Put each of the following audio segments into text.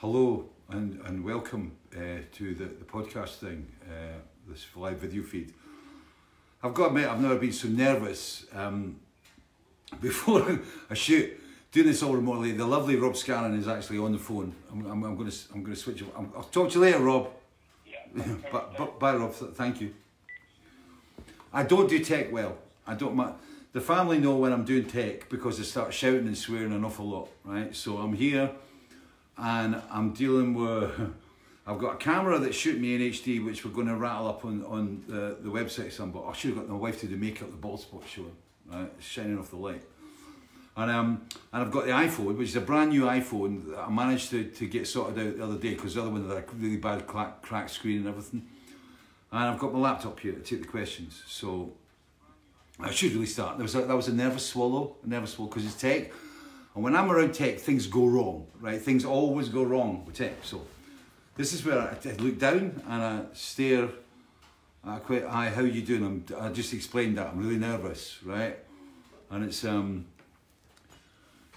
Hello and, and welcome uh, to the, the podcast thing, uh, this live video feed. I've got to admit, I've never been so nervous um, before a shoot. Doing this all remotely. The lovely Rob Scanlon is actually on the phone. I'm, I'm, I'm going to I'm going to switch. i will talk to you later, Rob. Yeah. but, but, bye, Rob. Thank you. I don't do tech well. I don't. My, the family know when I'm doing tech because they start shouting and swearing an awful lot, right? So I'm here and I'm dealing with. I've got a camera that's shooting me in HD, which we're going to rattle up on, on the, the website some, but I should have got my wife to do makeup the bald spot showing, right? Shining off the light. And um, and I've got the iPhone, which is a brand new iPhone that I managed to, to get sorted out the other day because the other one had a really bad crack, screen and everything. And I've got my laptop here to take the questions. So I should really start. There was a, that was a nervous swallow, a nervous swallow because it's tech. And when I'm around tech, things go wrong, right? Things always go wrong with tech. So this is where I, look down and I stare. I quit. Hi, how you doing? I'm, I just explained that. I'm really nervous, right? And it's um,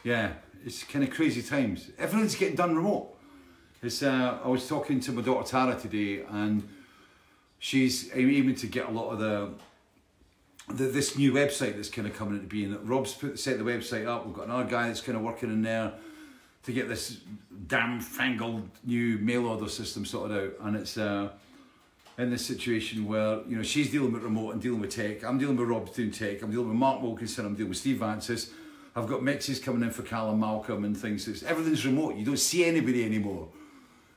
yeah, it's kind of crazy times. Everything's getting done remote. It's uh, I was talking to my daughter Tara today, and she's aiming to get a lot of the the, this new website that's kind of coming into being. Rob's put set the website up. We've got another guy that's kind of working in there to get this damn fangled new mail order system sorted out. And it's uh, in this situation where you know she's dealing with remote and dealing with tech. I'm dealing with Rob doing tech. I'm dealing with Mark Wilkinson. I'm dealing with Steve Vantsis. I've got mixes coming in for Calum Malcolm and things. It's, everything's remote. You don't see anybody anymore.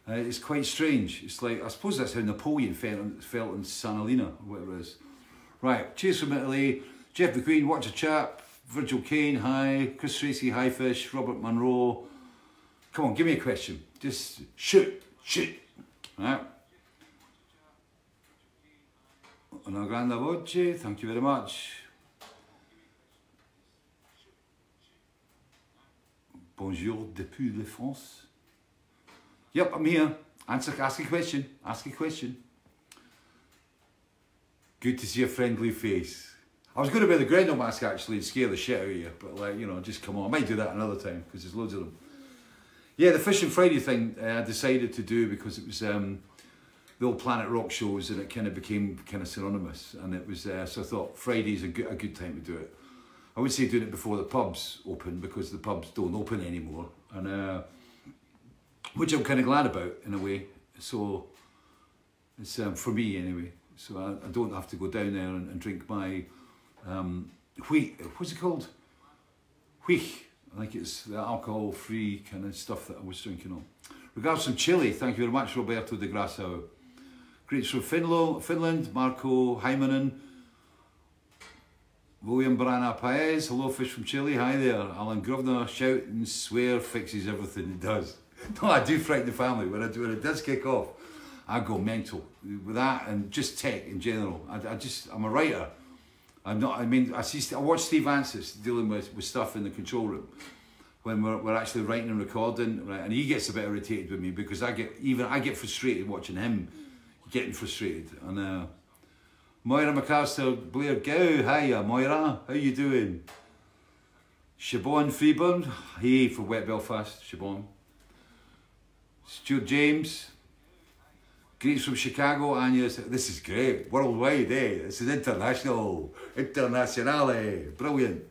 Uh, it's quite strange. It's like I suppose that's how Napoleon felt, felt in San Elena, or whatever it is. Right, cheers from Italy. Jeff McQueen, Queen, watch a chap. Virgil Kane, hi. Chris Tracy, hi fish. Robert Monroe. Come on, give me a question. Just shoot, shoot. Right. Una grande voce, thank you very much. Bonjour depuis la France. Yep, I'm here. Answer, ask a question. Ask a question. Good to see a friendly face. I was going to wear the Grendel mask actually and scare the shit out of you, but like, you know, just come on. I might do that another time because there's loads of them. Yeah, the Fishing Friday thing uh, I decided to do because it was um, the old Planet Rock shows and it kind of became kind of synonymous. And it was, uh, so I thought Friday's a good, a good time to do it. I would say doing it before the pubs open because the pubs don't open anymore. And uh, which I'm kind of glad about in a way. So it's um, for me anyway so I, I, don't have to go down there and, and drink my um, wheat. What's it called? Wheat. I think it's the alcohol-free kind of stuff that I was drinking on. Regards from Chile. Thank you very much, Roberto de Grasso. Greets from Finlo, Finland. Marco Heimanen. William Brana Paez. Hello, fish from Chile. Hi there. Alan Grosvenor. Shout and swear fixes everything. It does. No, I do frighten the family when, I do, when it does kick off. I go mental with that and just tech in general. I, I just, I'm a writer. I'm not, I mean, I see, I watch Steve Vantsis dealing with, with stuff in the control room when we're, we're actually writing and recording, right? And he gets a bit irritated with me because I get, even I get frustrated watching him getting frustrated. And uh, Moira McAllister, Blair Gow, hiya Moira, how you doing? Siobhan Freeburn, hey for Wet Belfast, Siobhan. Stuart James, Greets from Chicago, Anya. This is great. Worldwide, eh? This is international. Internationale. Brilliant.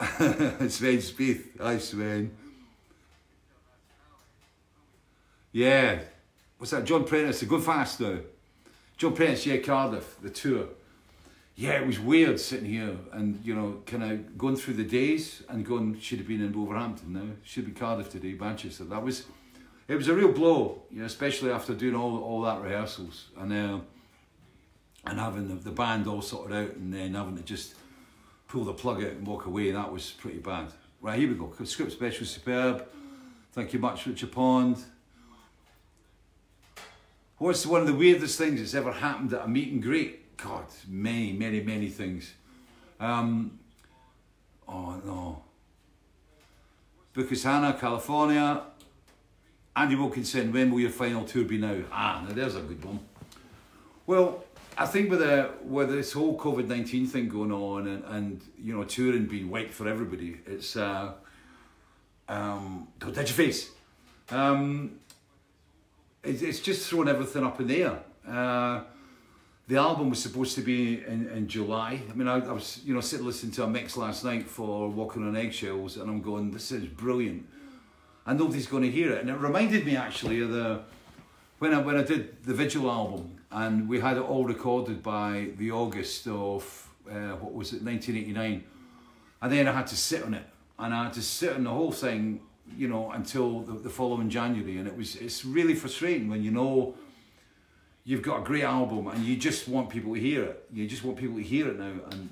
Sven Spieth. Hi, Sven. Yeah. What's that? John Prentice. Go fast now. John Prentice, yeah, Cardiff, the tour yeah, it was weird sitting here and, you know, kind of going through the days and going, should have been in Wolverhampton now, should be Cardiff today, Manchester. That was, it was a real blow, you know, especially after doing all, all that rehearsals and, uh, and having the, the band all sorted out and then having to just pull the plug out and walk away. That was pretty bad. Right, here we go. Script special superb. Thank you much, Richard Pond. What's one of the weirdest things that's ever happened at a meet and greet? God, many, many, many things. Um, oh no. Bucusana, California. Andy Wilkinson, when will your final tour be now? Ah, now there's a good one. Well, I think with the with this whole COVID nineteen thing going on and, and you know touring being wiped for everybody, it's uh, um, called Digiface. Um, it, it's just thrown everything up in the air. Uh, the album was supposed to be in, in July. I mean, I, I, was, you know, sitting listening to a mix last night for Walking on Eggshells, and I'm going, this is brilliant. And nobody's going to hear it. And it reminded me actually of the, when I, when I did the Vigil album, and we had it all recorded by the August of, uh, what was it, 1989. And then I had to sit on it. And I had to sit on the whole thing, you know, until the, the following January. And it was, it's really frustrating when you know, you've got a great album and you just want people to hear it. You just want people to hear it now. And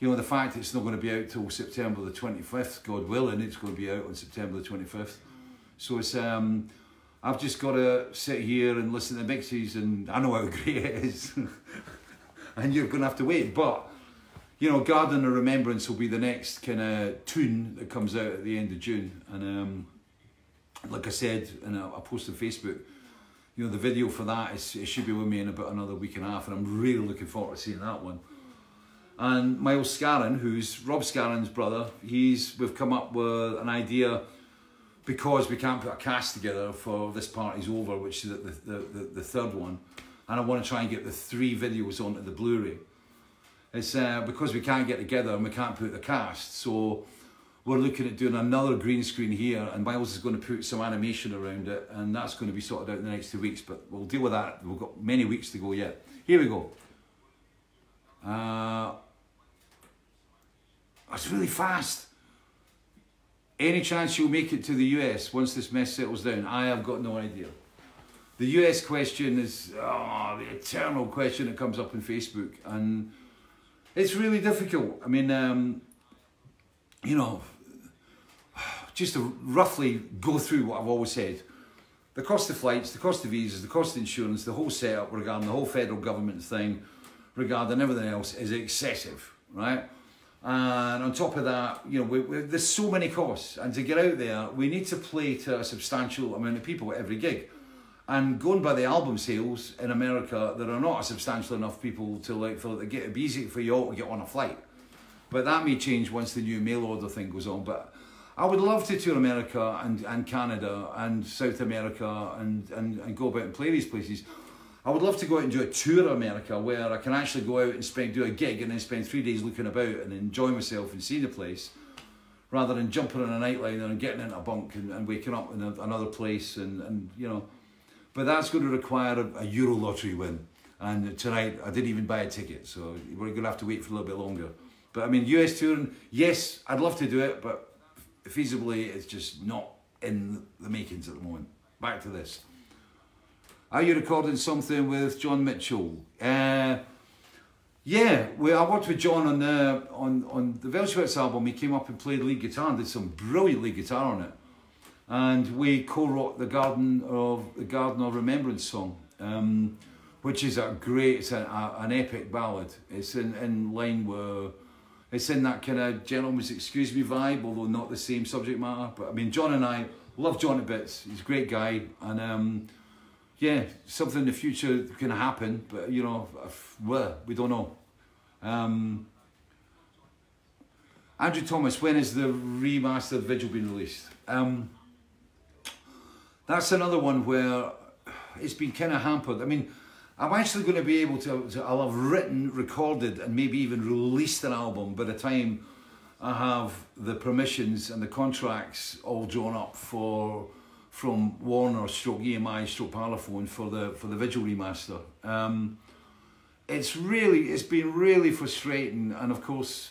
you know, the fact it's not going to be out till September the 25th, God willing, it's going to be out on September the 25th. So it's, um, I've just got to sit here and listen to mixes and I know how great it is. and you're going to have to wait. But, you know, Garden of Remembrance will be the next kind of tune that comes out at the end of June. And um, like I said, and I posted on Facebook, you know, the video for that is it should be with me in about another week and a half, and I'm really looking forward to seeing that one. And Miles Scarron, who's Rob Scarron's brother, he's we've come up with an idea because we can't put a cast together for this party's over, which is the, the, the, the third one, and I want to try and get the three videos onto the Blu-ray. It's uh, because we can't get together and we can't put the cast, so we're looking at doing another green screen here and Miles is going to put some animation around it and that's going to be sorted out in the next two weeks but we'll deal with that. We've got many weeks to go yet. Here we go. Uh, that's really fast. Any chance you'll make it to the US once this mess settles down? I have got no idea. The US question is oh, the eternal question that comes up on Facebook and it's really difficult. I mean um, you know, just to roughly go through what I've always said. The cost of flights, the cost of visas, the cost of insurance, the whole setup regarding the whole federal government thing, regarding everything else is excessive, right? And on top of that, you know, we, we, there's so many costs. And to get out there, we need to play to a substantial amount of people at every gig. And going by the album sales in America, there are not a substantial enough people to like like it would be easy for you all to get on a flight. But that may change once the new mail order thing goes on. But I would love to tour America and, and Canada and South America and, and, and go about and play these places. I would love to go out and do a tour of America where I can actually go out and spend do a gig and then spend three days looking about and enjoy myself and see the place, rather than jumping on a nightliner and getting into a bunk and, and waking up in a, another place and, and you know. But that's going to require a, a Euro lottery win. And tonight I didn't even buy a ticket, so we're going to have to wait for a little bit longer. But I mean, US touring, yes, I'd love to do it, but feasibly, it's just not in the makings at the moment. Back to this. Are you recording something with John Mitchell? Uh, yeah, we, I worked with John on the on on the Weltschmerz album. He came up and played lead guitar and did some brilliant lead guitar on it. And we co-wrote the Garden of the Garden of Remembrance song. Um, which is a great, it's a, a, an epic ballad. It's in, in line with it's in that kind of gentleman's excuse me vibe, although not the same subject matter. But I mean, John and I love John a bit. He's a great guy, and um, yeah, something in the future can happen, but you know, well, we don't know. Um, Andrew Thomas, when is the remastered Vigil being released? Um, that's another one where it's been kind of hampered. I mean, I'm actually going to be able to, to, I'll have written, recorded, and maybe even released an album by the time I have the permissions and the contracts all drawn up for from Warner, stroke EMI, stroke Parlophone for the for the Vigil remaster. Um, it's really, it's been really frustrating, and of course,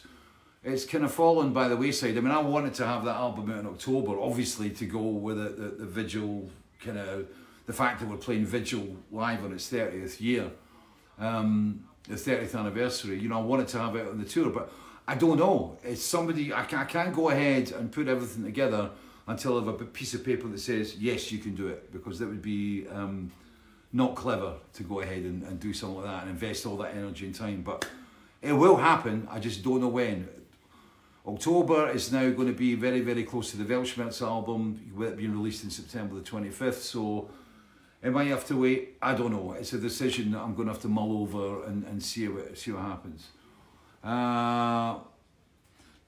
it's kind of fallen by the wayside. I mean, I wanted to have that album out in October, obviously, to go with the, the, the Vigil kind of the fact that we're playing Vigil live on its 30th year, um, the 30th anniversary, you know, I wanted to have it on the tour, but I don't know. It's somebody, I, I can't go ahead and put everything together until I have a piece of paper that says, yes, you can do it, because that would be um, not clever to go ahead and, and do something like that and invest all that energy and time. But it will happen, I just don't know when. October is now going to be very, very close to the Weltschmerz album, being released in September the 25th. So Am I have to wait? I don't know. It's a decision that I'm going to have to mull over and, and see, what, see what happens. Uh,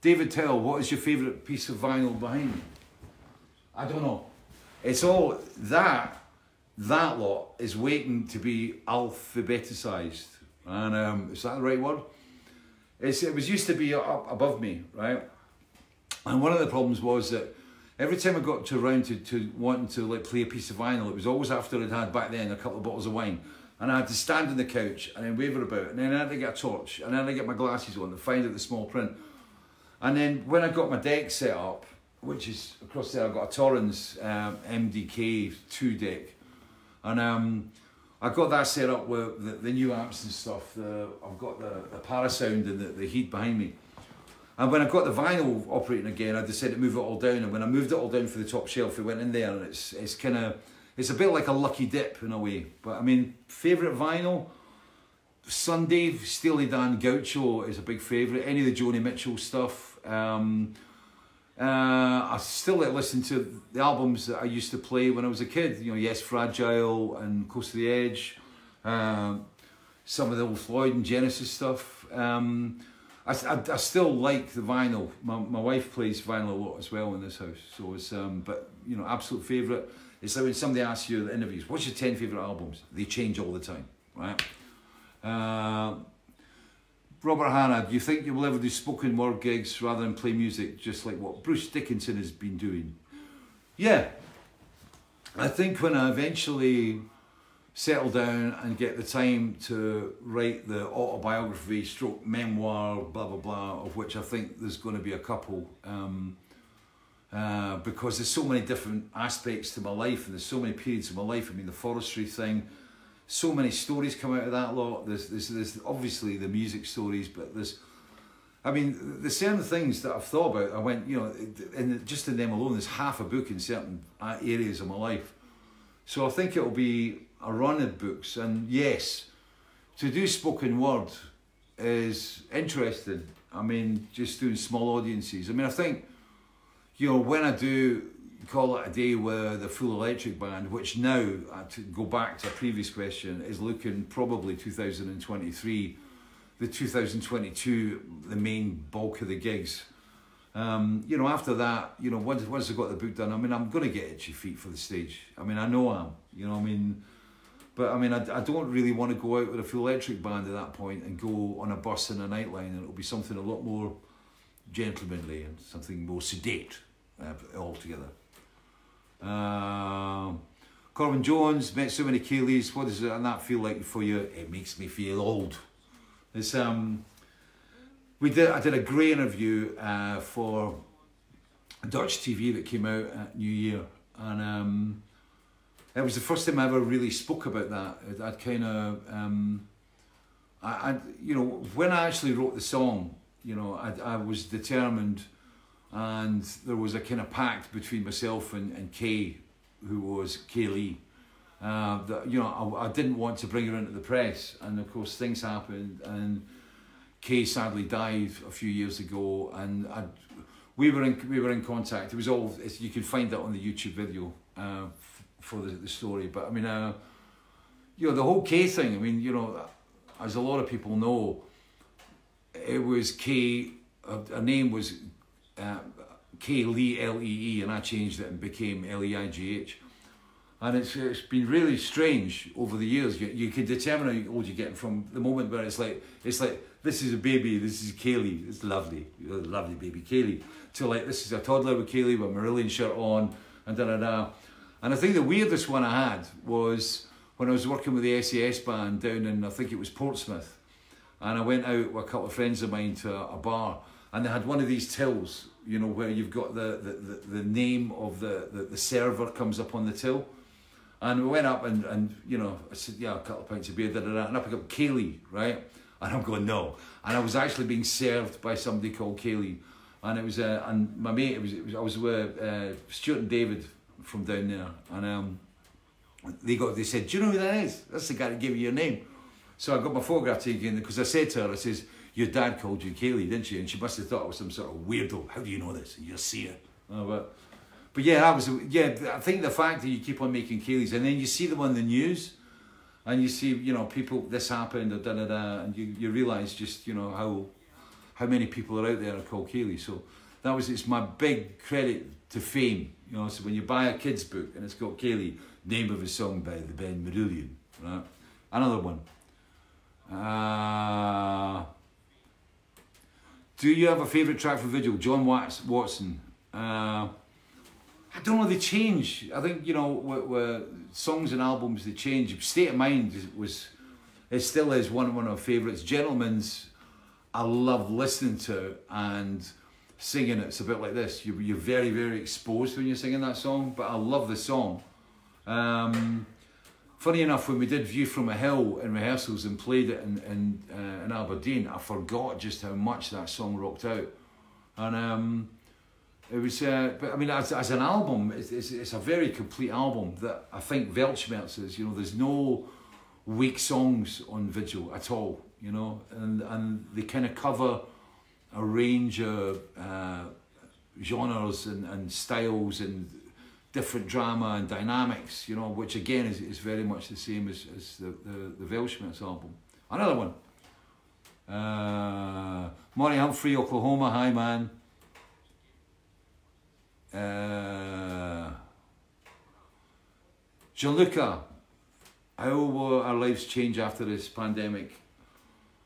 David Tell, what is your favourite piece of vinyl behind me? I don't know. It's all that that lot is waiting to be alphabeticized. And um, is that the right word? It's, it was used to be up above me, right? And one of the problems was that every time I got to around to, to wanting to like play a piece of vinyl, it was always after I'd had back then a couple of bottles of wine. And I had to stand on the couch and then waver about, and then I had to get a torch, and then I get my glasses on to find out the small print. And then when I got my deck set up, which is across there, I've got a Thorens um, MDK 2 deck. And um, I got that set up with the, the new amps and stuff. The, I've got the, the Parasound and the, the heat behind me. And when I got the vinyl operating again, I decided to move it all down. And when I moved it all down for the top shelf, it went in there, and it's it's kind of it's a bit like a lucky dip in a way. But I mean, favorite vinyl. Sunday, Steely Dan Gaucho is a big favourite. Any of the Joni Mitchell stuff. Um, uh, I still like listen to the albums that I used to play when I was a kid. You know, Yes, Fragile and Close to the Edge. Um, some of the old Floyd and Genesis stuff. Um, I, I, I, still like the vinyl. My, my wife plays vinyl a lot as well in this house. So it's, um, but you know, absolute favourite. It's like when somebody asks you in interviews, what's your 10 favourite albums? They change all the time, right? Uh, Robert Hanna, do you think you will ever do spoken word gigs rather than play music, just like what Bruce Dickinson has been doing? Yeah. I think when I eventually settle down and get the time to write the autobiography, stroke memoir, blah blah blah, of which I think there's going to be a couple, um, uh, because there's so many different aspects to my life and there's so many periods of my life. I mean, the forestry thing so many stories come out of that lot. There's, there's, there's obviously the music stories, but there's, I mean, there's certain things that I've thought about. I went, you know, in, just in them alone, there's half a book in certain areas of my life. So I think it'll be a run of books. And yes, to do spoken word is interesting. I mean, just doing small audiences. I mean, I think, you know, when I do call it a day with the full electric band, which now, uh, to go back to a previous question, is looking probably 2023, the 2022, the main bulk of the gigs. Um, you know, after that, you know, once, once I've got the book done, I mean, I'm going to get itchy feet for the stage. I mean, I know I am, you know, I mean, but I mean, I, I don't really want to go out with a full electric band at that point and go on a bus in a nightline, and it'll be something a lot more gentlemanly and something more sedate uh, altogether. Uh, Corbin Jones met so many Kayleys. What does that feel like for you? It makes me feel old. It's um, we did. I did a great interview uh, for Dutch TV that came out at New Year, and um, it was the first time I ever really spoke about that. I'd kind of, um, I, I, you know, when I actually wrote the song, you know, I, I was determined and there was a kind of pact between myself and, and Kay, who was Kay Lee. Uh, that you know, I, I, didn't want to bring her into the press, and of course things happened, and Kay sadly died a few years ago, and I, we were in we were in contact. It was all you can find that on the YouTube video uh, for the, the story. But I mean, uh, you know, the whole Kay thing. I mean, you know, as a lot of people know, it was Kay. Her, her name was uh, K Lee L E E, and I changed it and became L E I G H. And it's, it's been really strange over the years. You, you can determine how old you're getting from the moment where it's like it's like this is a baby, this is Kaylee, it's lovely, lovely baby Kaylee, to like this is a toddler with Kaylee with a Marillion shirt on, and da da da. And I think the weirdest one I had was when I was working with the SES band down in I think it was Portsmouth, and I went out with a couple of friends of mine to a, bar and they had one of these tills, you know, where you've got the, the, the, the name of the, the, the server comes up on the till. And we went up and, and you know, I said, yeah, a couple of pints of beer, da, da, da, and I picked up Kaylee, right? And I'm going, no. And I was actually being served by somebody called Kaylee. And it was, uh, and my mate, it was, it was I was with uh, Stuart and David from down there. And um, they got, they said, do you know who that is? That's the guy that gave you your name. So I got my photograph taken because I said to her, I says, your dad called you Kaylee, didn't she? And she must have thought I was some sort of weirdo. How do you know this? You see it. Oh, but, but yeah, I was, yeah, I think the fact that you keep on making Kayleys and then you see them on the news and you see, you know, people, this happened or da da da, and you, you realise just, you know, how how many people are out there are called Kaylee. So that was, it's my big credit to fame, You know, so when you buy a kid's book and it's got Kayleigh, name of a song by the band Marillion, right? Another one. Uh, do you have a favourite track for Vigil? John Watts, Watson. Uh, I don't know, they change. I think, you know, songs and albums, they change. State of Mind was, it still is one, of, one of my favourites. Gentlemen's, I love listening to and singing. It's a bit like this. You, you're very, very exposed when you're singing that song, but I love the song. Um, funny enough, when we did View from a Hill in rehearsals and played it in, in, uh, in Aberdeen, I forgot just how much that song rocked out. And um, it was, uh, but I mean, as, as an album, it's, it's, it's, a very complete album that I think Weltschmerz is, you know, there's no weak songs on Vigil at all, you know, and, and they kind of cover a range of uh, genres and, and styles and different drama and dynamics, you know, which again is, is very much the same as, as the, the, the Weltschmerz album. Another one. Uh, Humphrey, Oklahoma, hi man. Uh, Gianluca, how will our lives change after this pandemic?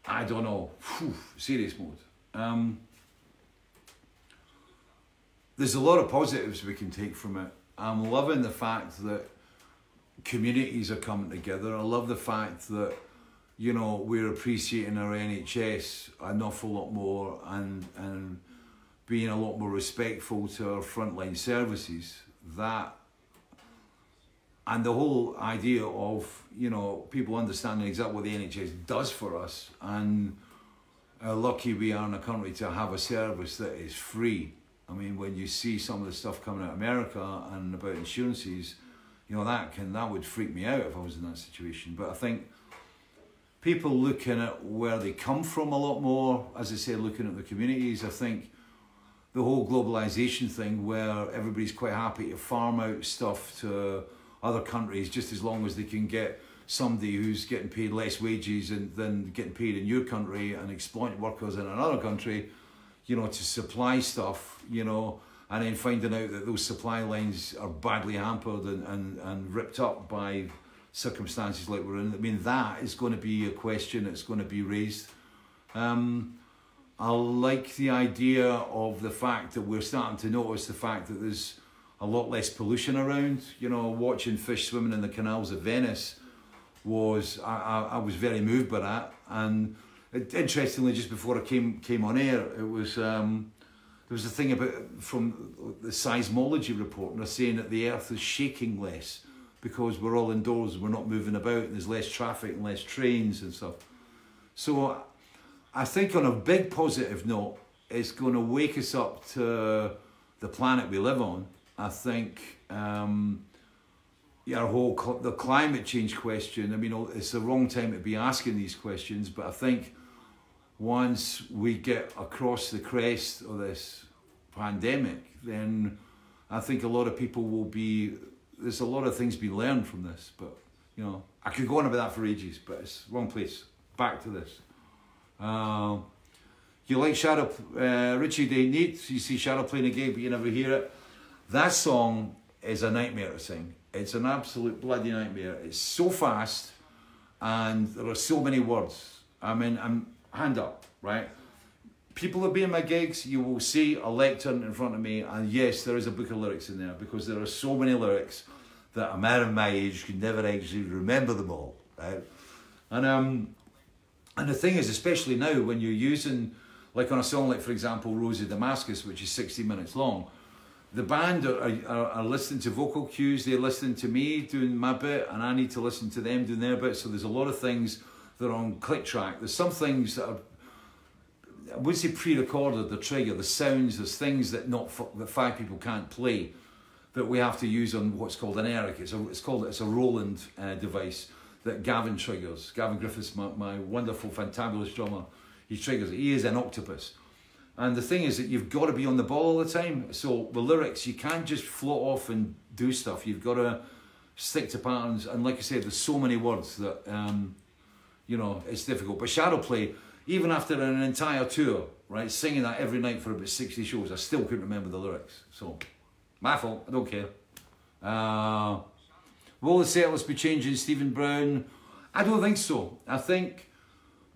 I don't know. Whew, serious mode. Um, there's a lot of positives we can take from it. I'm loving the fact that communities are coming together. I love the fact that you know we're appreciating our NHS an awful lot more and and being a lot more respectful to our frontline services. That and the whole idea of you know people understanding exactly what the NHS does for us and how lucky we are in a country to have a service that is free. I mean, when you see some of the stuff coming out of America and about insurances, you know that can that would freak me out if I was in that situation. But I think people looking at where they come from a lot more, as I say, looking at the communities. I think the whole globalization thing, where everybody's quite happy to farm out stuff to other countries just as long as they can get somebody who's getting paid less wages and than getting paid in your country and exploiting workers in another country, you know, to supply stuff, you know, and then finding out that those supply lines are badly hampered and, and, and ripped up by circumstances like we're in. I mean, that is going to be a question that's going to be raised. Um, I like the idea of the fact that we're starting to notice the fact that there's a lot less pollution around. You know, watching fish swimming in the canals of Venice was I, I, was very moved by that. And it, interestingly, just before I came came on air, it was um, there was a thing about from the seismology report, and they're saying that the Earth is shaking less because we're all indoors, and we're not moving about, and there's less traffic and less trains and stuff. So I think on a big positive note, it's going to wake us up to the planet we live on. I think um, our whole cl- the climate change question. I mean, it's the wrong time to be asking these questions, but I think once we get across the crest of this pandemic, then I think a lot of people will be. There's a lot of things be learned from this, but you know, I could go on about that for ages, but it's wrong place. Back to this. Uh, you like Shadow, uh, Richie Day Neat, you see Shadow playing a game, but you never hear it. That song is a nightmare to sing. It's an absolute bloody nightmare. It's so fast and there are so many words. I mean, I'm hand up, right? People that be in my gigs, you will see a lectern in front of me, and yes, there is a book of lyrics in there because there are so many lyrics that a man of my age can never actually remember them all, right? And um, and the thing is, especially now when you're using, like on a song like, for example, Rose of Damascus, which is 60 minutes long, the band are, are, are, listening to vocal cues, they're listening to me doing my bit, and I need to listen to them doing their bit. So there's a lot of things that are on click track. There's some things that are, I would say pre-recorded, the trigger, the sounds, there's things that not that five people can't play that we have to use on what's called an Eric. It's, a, it's called it's a Roland uh, device that Gavin triggers. Gavin Griffiths, my, my wonderful, fantabulous drummer, he triggers it. He is an octopus. And the thing is that you've got to be on the ball all the time. So the lyrics, you can't just float off and do stuff. You've got to stick to patterns. And like I said, there's so many words that, um, you know, it's difficult. But Shadow Play, even after an entire tour, right, singing that every night for about 60 shows, I still couldn't remember the lyrics. So My fault. I don't care. Uh, will the settlers be changing Stephen Brown? I don't think so. I think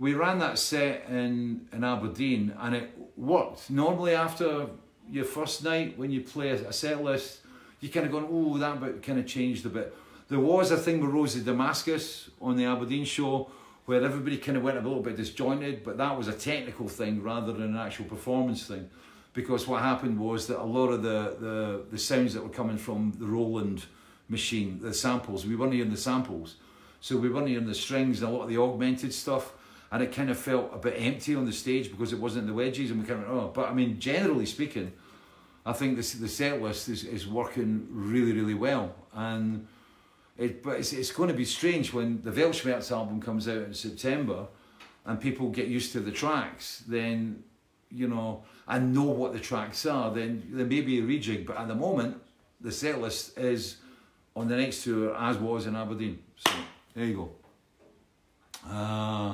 we ran that set in, in Aberdeen and it worked. Normally after your first night when you play a, set list, you kind of going, oh, that bit kind of changed a bit. There was a thing with Rose of Damascus on the Aberdeen show where everybody kind of went a little bit disjointed, but that was a technical thing rather than an actual performance thing. Because what happened was that a lot of the, the, the sounds that were coming from the Roland machine, the samples, we weren't hearing the samples. So we weren't hearing the strings and a lot of the augmented stuff. And it kind of felt a bit empty on the stage because it wasn't the wedges. And we kind of, oh, but I mean, generally speaking, I think this, the set list is, is working really, really well. And it, but it's, it's going to be strange when the Weltschmerz album comes out in September and people get used to the tracks, then, you know, and know what the tracks are, then there may be a rejig. But at the moment, the set list is on the next tour as was in Aberdeen. So there you go. Uh,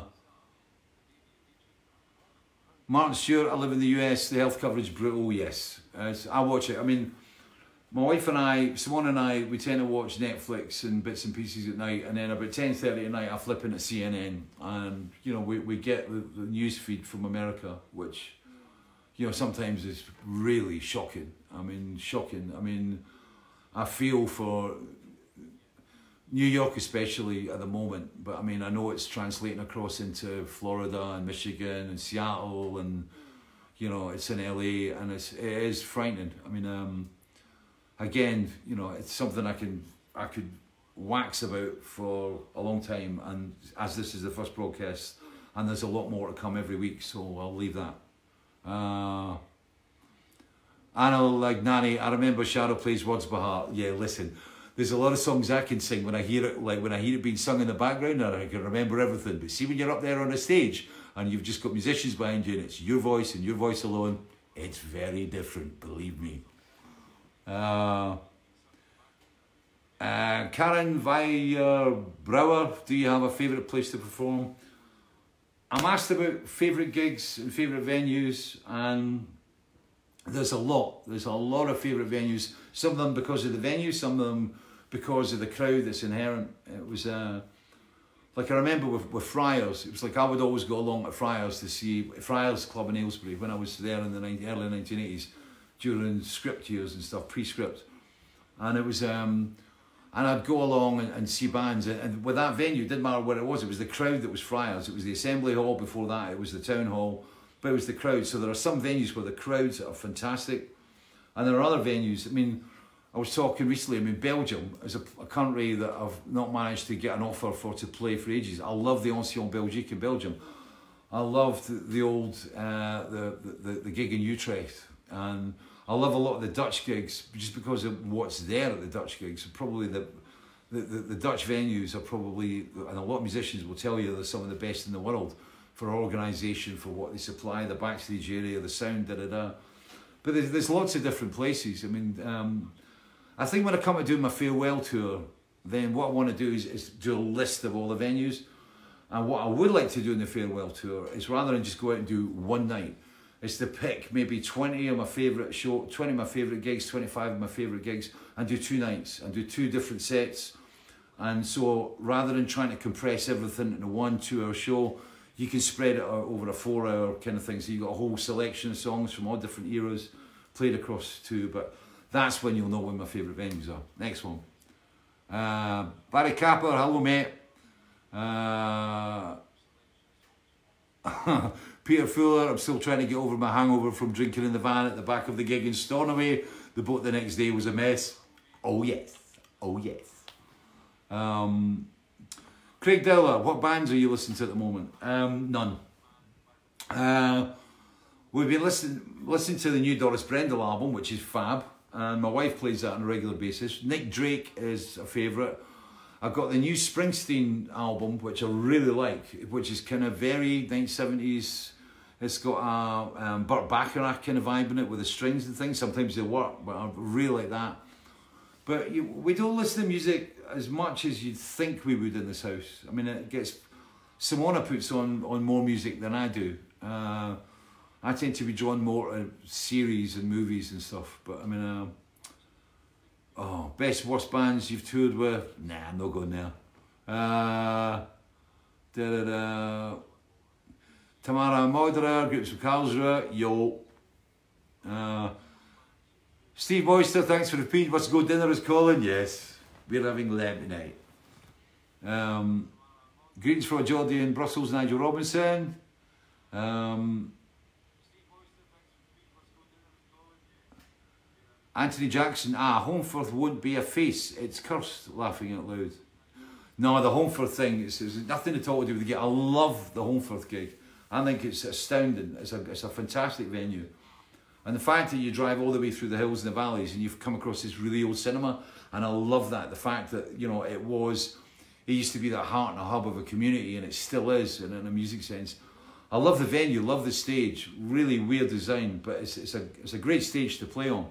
Martin Stewart, I live in the US, the health coverage brutal, yes. Uh, I watch it. I mean, my wife and I, Simone and I, we tend to watch Netflix and bits and pieces at night, and then about ten thirty at night, I flip into CNN, and you know we, we get the, the news feed from America, which you know sometimes is really shocking. I mean, shocking. I mean, I feel for New York especially at the moment, but I mean I know it's translating across into Florida and Michigan and Seattle and you know it's in LA and it's it is frightening. I mean. Um, again, you know, it's something I can I could wax about for a long time. And as this is the first broadcast, and there's a lot more to come every week, so I'll leave that. Uh, Anil Lagnani, I remember Shadow plays Words by Heart. Yeah, listen, there's a lot of songs I can sing when I hear it, like when I hear it being sung in the background, and I can remember everything. But see, when you're up there on a stage and you've just got musicians behind you, and it's your voice and your voice alone, it's very different, believe me. Uh, uh, Karen Weyer Brower, do you have a favourite place to perform? I'm asked about favourite gigs and favourite venues, and there's a lot. There's a lot of favourite venues. Some of them because of the venue, some of them because of the crowd that's inherent. It was uh, like I remember with, with Friars, it was like I would always go along to Friars to see Friars Club in Aylesbury when I was there in the early 1980s during script years and stuff, pre-script. And it was, um, and I'd go along and, and see bands. And, and with that venue, it didn't matter where it was. It was the crowd that was Friars. It was the Assembly Hall before that. It was the Town Hall. But it was the crowd. So there are some venues where the crowds are fantastic. And there are other venues. I mean, I was talking recently, I mean, Belgium is a, a, country that I've not managed to get an offer for to play for ages. I love the Ancienne Belgique in Belgium. I loved the, the old, uh, the, the, the gig in Utrecht. And I love a lot of the Dutch gigs just because of what's there at the Dutch gigs. Probably the, the, the, the Dutch venues are probably, and a lot of musicians will tell you they're some of the best in the world for organisation, for what they supply, the backstage area, the sound, da da da. But there's, there's lots of different places. I mean, um, I think when I come to do my farewell tour, then what I want to do is, is do a list of all the venues. And what I would like to do in the farewell tour is rather than just go out and do one night, is to pick maybe 20 of my favourite show, 20 of my favourite gigs, 25 of my favourite gigs, and do two nights and do two different sets. And so rather than trying to compress everything into one two hour show, you can spread it over a four hour kind of thing. So you've got a whole selection of songs from all different eras played across two. But that's when you'll know when my favourite venues are. Next one. Uh, Barry Capper, hello mate. Uh, Peter Fuller, I'm still trying to get over my hangover from drinking in the van at the back of the gig in Stornoway. The boat the next day was a mess. Oh yes, oh yes. Um, Craig Dowler, what bands are you listening to at the moment? Um, none. Uh, we've been listening listening to the new Doris Brendel album, which is fab, and my wife plays that on a regular basis. Nick Drake is a favourite. I've got the new Springsteen album, which I really like, which is kind of very 1970s it's got a um, Burt Bacharach kind of vibe in it with the strings and things. Sometimes they work, but I really like that. But you, we don't listen to music as much as you'd think we would in this house. I mean, it gets Simona puts on on more music than I do. Uh, I tend to be drawn more to series and movies and stuff. But I mean, uh, best worst bands you've toured with? Nah, I'm not going there. Uh, da da da. Tamara Moderer, groups of Karlsruhe, yo. Uh, Steve Oyster, thanks for the feed. What's go dinner is calling? Yes, we're having lamb tonight. Um, greetings from Geordie in Brussels, Nigel Robinson. Um, Anthony Jackson, ah, Holmfirth won't be a face. It's cursed, laughing out loud. No, the Holmfirth thing, it's, it's nothing at all to do with the gig. I love the Holmfirth gig. I think it's astounding. It's a, it's a fantastic venue. And the fact that you drive all the way through the hills and the valleys and you've come across this really old cinema, and I love that. The fact that, you know, it was, it used to be the heart and a hub of a community, and it still is in, in a music sense. I love the venue, love the stage, really weird design, but it's, it's, a, it's a great stage to play on.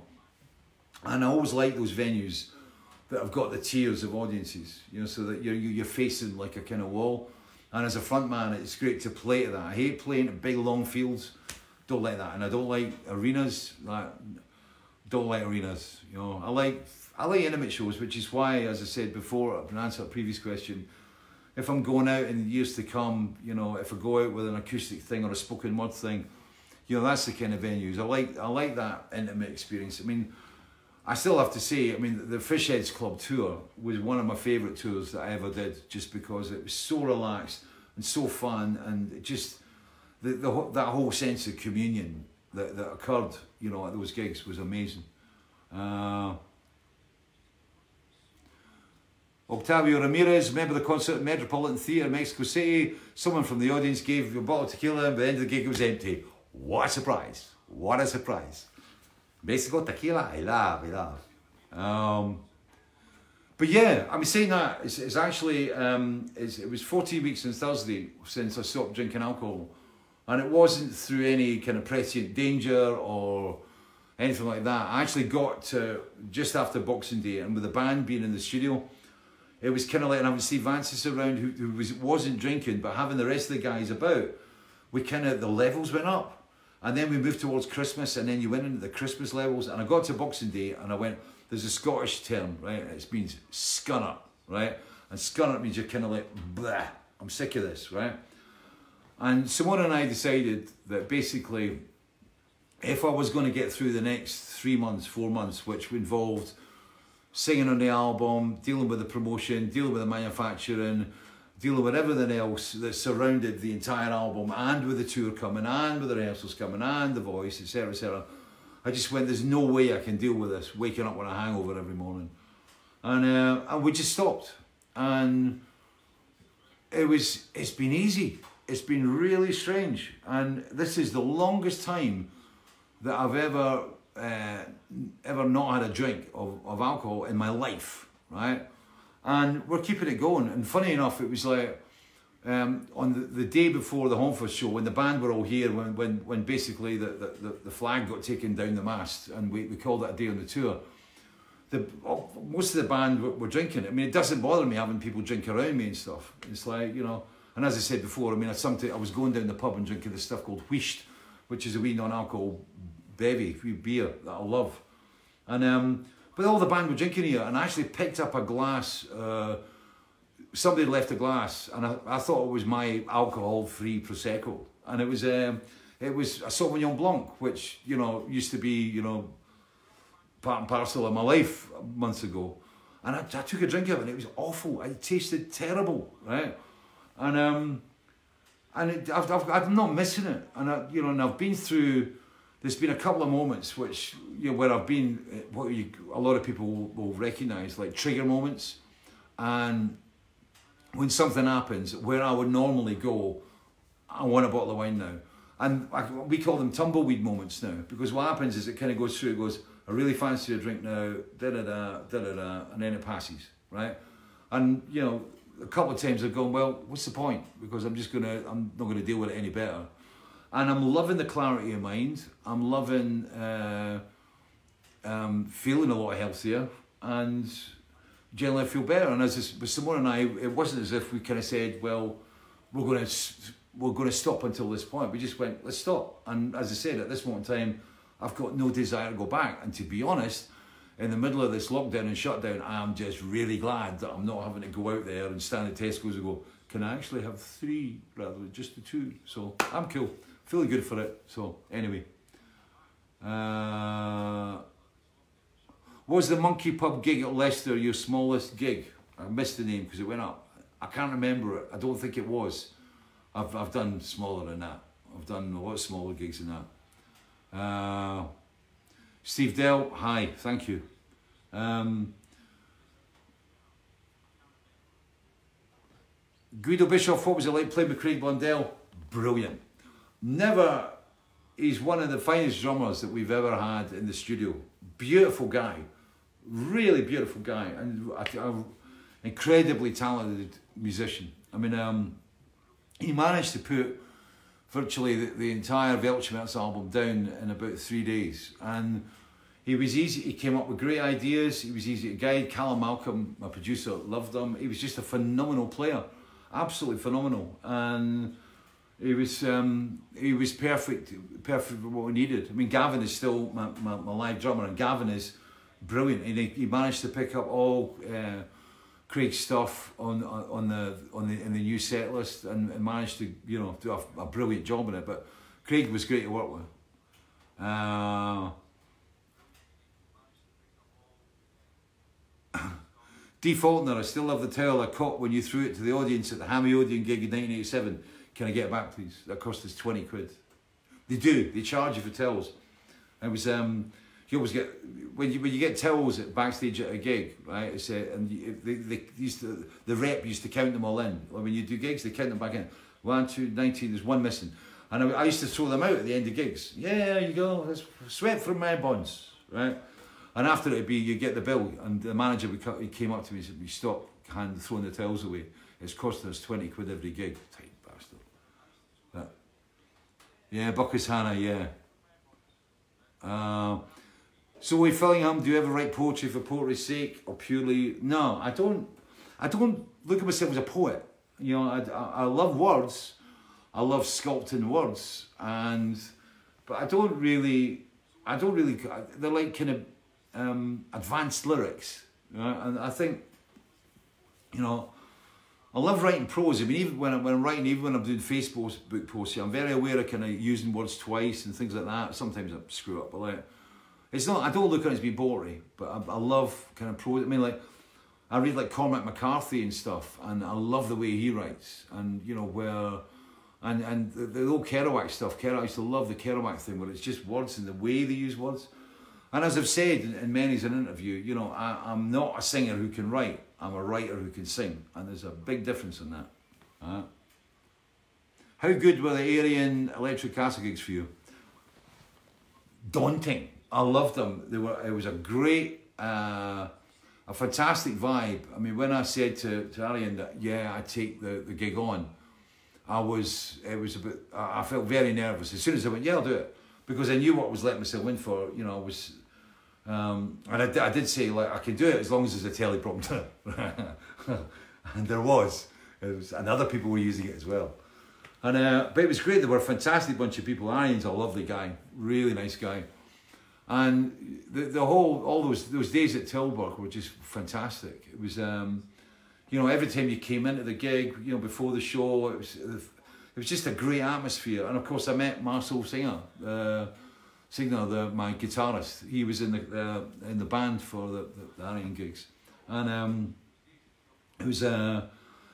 And I always like those venues that have got the tiers of audiences, you know, so that you're, you're facing like a kind of wall. And as a front man, it's great to play to that. I hate playing big long fields. Don't like that. And I don't like arenas. Like, don't like arenas. You know, I like I like intimate shows, which is why, as I said before, in answer to a previous question, if I'm going out in years to come, you know, if I go out with an acoustic thing or a spoken word thing, you know, that's the kind of venues. I like I like that intimate experience. I mean, I still have to say, I mean, the Fishheads Club tour was one of my favourite tours that I ever did, just because it was so relaxed and so fun, and just the, the that whole sense of communion that, that occurred, you know, at those gigs was amazing. Uh, Octavio Ramirez, member of the concert at Metropolitan Theatre, Mexico City. Someone from the audience gave a bottle of tequila, and by the end of the gig, it was empty. What a surprise! What a surprise! Mexico tequila, I love, I love. Um, but yeah, I'm saying that it's, it's actually um, it's, it was 14 weeks since Thursday since I stopped drinking alcohol, and it wasn't through any kind of prescient danger or anything like that. I actually got to just after Boxing Day, and with the band being in the studio, it was kind of like and I having Steve Vantsis around who, who was wasn't drinking, but having the rest of the guys about, we kind of the levels went up. And then we moved towards Christmas, and then you went into the Christmas levels. And I got to Boxing Day, and I went, there's a Scottish term, right? It means scunner, right? And scunner means you're kind of like, blah, I'm sick of this, right? And Simone and I decided that basically, if I was going to get through the next three months, four months, which involved singing on the album, dealing with the promotion, dealing with the manufacturing, dealing with everything else that surrounded the entire album and with the tour coming and with the rehearsals coming and the voice, etc. etc. I just went, there's no way I can deal with this, waking up with a hangover every morning. And, uh, and we just stopped. And it was, it's been easy. It's been really strange. And this is the longest time that I've ever, uh, ever not had a drink of, of alcohol in my life, right? And we're keeping it going. And funny enough, it was like um, on the, the, day before the Holmfirth show, when the band were all here, when when, when basically the, the, the flag got taken down the mast, and we, we called that a day on the tour. The, most of the band were, were, drinking. I mean, it doesn't bother me having people drink around me and stuff. It's like, you know, and as I said before, I mean, I, sometimes, I was going down the pub and drinking this stuff called Wheesht, which is a wee non-alcohol bevy, wee beer that I love. And um, but all the band were drinking here, and I actually picked up a glass. Uh, somebody left a glass, and I, I thought it was my alcohol-free prosecco, and it was um, it was a Sauvignon Blanc, which you know used to be you know part and parcel of my life months ago, and I, I took a drink of it, and it was awful. It tasted terrible, right? And um, and it, I've, I've, I'm not missing it, and I, you know, and I've been through there's been a couple of moments which you know where I've been eh, what you a lot of people will, will recognise like trigger moments, and when something happens where I would normally go, I want a bottle of wine now, and I, we call them tumbleweed moments now because what happens is it kind of goes through. It goes I really fancy a drink now, da da da da da da, and then it passes, right? And you know a couple of times I've gone well, what's the point? Because I'm just gonna I'm not gonna deal with it any better and I'm loving the clarity of mind. I'm loving uh, um, feeling a lot healthier and generally I feel better. And as with Simone and I, it wasn't as if we kind of said, well, we're going to we're going to stop until this point. We just went, let's stop. And as I said, at this moment in time, I've got no desire to go back. And to be honest, in the middle of this lockdown and shutdown, I'm just really glad that I'm not having to go out there and stand at Tesco's and go, can I actually have three rather than just the two? So I'm cool, feeling good for it. So anyway, uh, was the Monkey Pub gig at Leicester your smallest gig? I missed the name because it went up. I can't remember it. I don't think it was. I've I've done smaller than that. I've done a lot smaller gigs than that. Uh, Steve Dell, hi, thank you. Um, Guido Bischoff, what was it like playing with Craig Blundell? Brilliant. Never, he's one of the finest drummers that we've ever had in the studio. Beautiful guy, really beautiful guy, and an incredibly talented musician. I mean, um, he managed to put virtually the, the entire Weltschmerz album down in about three days. And he was easy, he came up with great ideas, he was easy to guide. Calum Malcolm, my producer, loved him. He was just a phenomenal player, absolutely phenomenal. And he was um, he was perfect, perfect for what we needed. I mean, Gavin is still my, my, my live drummer, and Gavin is brilliant. And he, he managed to pick up all uh, Craig's stuff on on the on the in the new set list and, and managed to you know do a, a, brilliant job in it. But Craig was great to work with. Uh, D. Faulkner, I still love the towel I caught when you threw it to the audience at the Hammy Odeon gig in 1987. Can I get it back, please? That cost us 20 quid. They do, they charge you for towels. It was, um, you always get when you when you get towels at backstage at a gig, right? It's a, and you, they, they used to the rep used to count them all in. When you do gigs, they count them back in. One, two, 19, There's one missing, and I, I used to throw them out at the end of gigs. Yeah, there you go. That's sweat from my buns, right? And after it'd be you get the bill, and the manager would he came up to me and said, "We stop hand throwing the towels away. It's costing us twenty quid every gig." Yeah, Buckus Hannah. Yeah. Uh, so with Fillingham, do you ever write poetry for poetry's sake or purely? No, I don't. I don't look at myself as a poet. You know, I, I, I love words. I love sculpting words, and but I don't really. I don't really. They're like kind of um, advanced lyrics, you know? and I think, you know, I love writing prose. I mean, even when I'm, when I'm writing, even when I'm doing Facebook book posts, I'm very aware of kind of using words twice and things like that. Sometimes I screw up, but like it's not. I don't look at it as being boring, but I, I love kind of prose. I mean, like I read like Cormac McCarthy and stuff, and I love the way he writes, and you know where. And, and the, the old Kerouac stuff, Kerouac, I used to love the Kerouac thing where it's just words and the way they use words. And as I've said in, in many's an interview, you know, I, I'm not a singer who can write, I'm a writer who can sing. And there's a big difference in that. How good were the Ayreon electric castle gigs for you? Daunting. I loved them. They were. It was a great, uh, a fantastic vibe. I mean, when I said to, to Arjen that yeah, I take the, the gig on, I was. It was a bit. I felt very nervous as soon as I went. Yeah, I'll do it because I knew what I was letting myself in for. You know, I was. Um, and I, I did say like I can do it as long as there's a teleprompter, and there was. It was, and other people were using it as well. And uh, but it was great. They were a fantastic bunch of people. Arjen's a lovely guy, really nice guy. And the, the whole, all those, those days at Tilburg were just fantastic. It was, um, you know, every time you came into the gig, you know, before the show, it was, it was just a great atmosphere. And of course, I met Marcel Singor, uh, Singor, the, my guitarist. He was in the uh, in the band for the, the, Ayreon gigs, and um, it was uh,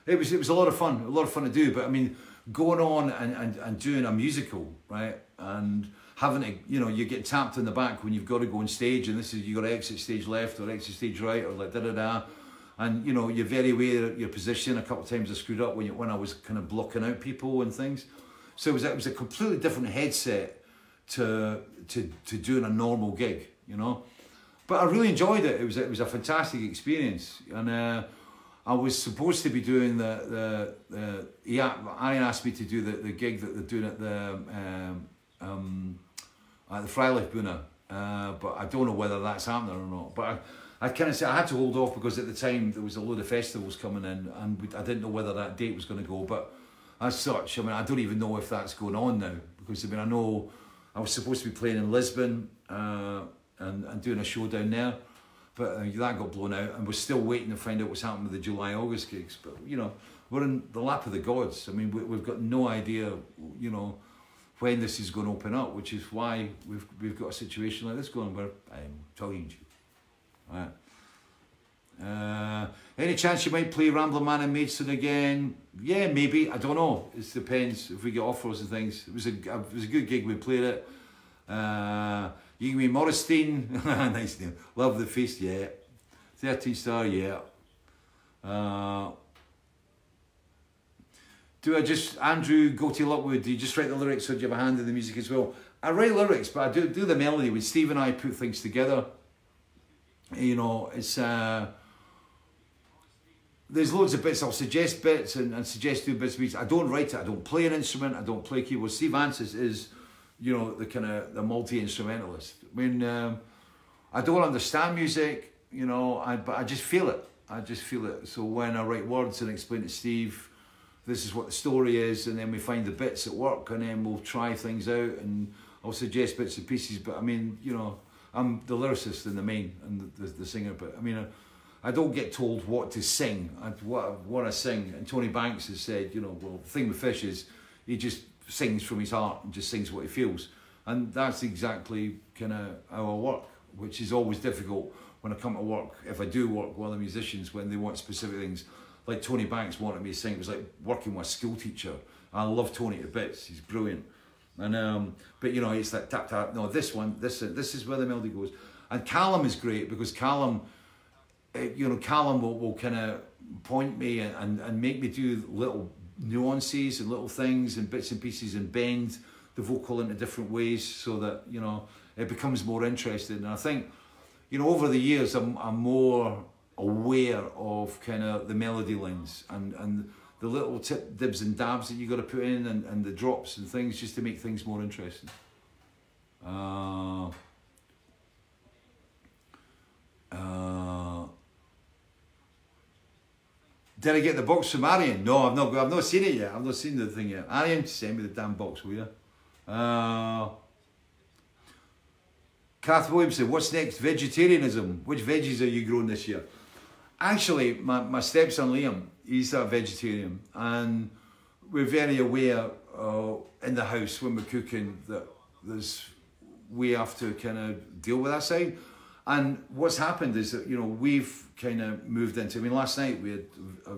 it was it was a lot of fun, a lot of fun to do. But I mean, going on and, and, and doing a musical, right, and having to, you know, you get tapped in the back when you've got to go on stage and this is, you got to exit stage left or exit stage right or like da da da. And, you know, you're very aware of your position. A couple of times I screwed up when, you, when I was kind of blocking out people and things. So it was, it was a completely different headset to, to, to doing a normal gig, you know. But I really enjoyed it. It was, it was a fantastic experience. And uh, I was supposed to be doing the, the, the yeah, Arjen asked me to do the, the gig that they're doing at the, um, um, at the Freilichtbühne, uh, but I don't know whether that's happening or not. But I, I kind of said I had to hold off because at the time there was a load of festivals coming in, and we, I didn't know whether that date was going to go. But as such, I mean, I don't even know if that's going on now because I mean, I know I was supposed to be playing in Lisbon uh, and, and doing a show down there. but uh, that got blown out, and we're still waiting to find out what's happened with the July August gigs. But you know, we're in the lap of the gods. I mean, we, we've got no idea, you know, when this is going to open up, which is why we've we've got a situation like this going where I'm telling you, right. Uh, any chance you might play Ramblin' Man and Maidstone again? Yeah, maybe. I don't know. It depends if we get offers and things. It was a it was a good gig. We played it. Uh, you can be Morristown. nice name. Love the feast. Yeah. Thirteen star. Yeah. Uh, do I just Andrew go to Lockwood? Do you just write the lyrics or do you have a hand in the music as well? I write lyrics, but I do do the melody. When Steve and I put things together, you know, it's. Uh, there's loads of bits. I'll suggest bits and, and suggest new bits. Of pieces. I don't write it. I don't play an instrument. I don't play keyboard. Steve Vantsis is, you know, the kind of the multi instrumentalist. I mean, um, I don't understand music, you know, I, but I just feel it. I just feel it. So when I write words and explain to Steve, this is what the story is, and then we find the bits at work, and then we'll try things out, and I'll suggest bits and pieces. But I mean, you know, I'm the lyricist in the main and the, the, the singer. But I mean. I, I don't get told what to sing. I, what, what I sing. And Tony Banks has said, you know, well, the thing with Fish is he just sings from his heart and just sings what he feels. And that's exactly kind of how I work, which is always difficult when I come to work. If I do work with other musicians, when they want specific things, like Tony Banks wanted me to sing, it was like working with a school teacher. I love Tony to bits. He's brilliant. And um, but you know, it's like tap tap. No, this one, this this is where the melody goes. And Calum is great because Calum you know, Calum will, will kind of point me and, and make me do little nuances and little things and bits and pieces and bend the vocal into different ways so that, you know, it becomes more interesting. And I think, you know, over the years, I'm, I'm more aware of kind of the melody lines and, and the little tip dibs and dabs that you got to put in and, and the drops and things just to make things more interesting. Uh, uh, did I get the box from Arjen? No, I've not. I've not seen it yet. I've not seen the thing yet. Arjen, send me the damn box, will you? Uh, Kath Williamson, what's next? Vegetarianism. Which veggies are you growing this year? Actually, my, my stepson Liam, he's a vegetarian, and we're very aware uh, in the house when we're cooking that there's we have to kind of deal with that side. And what's happened is that you know we've kind of moved into. I mean, last night we had a, a,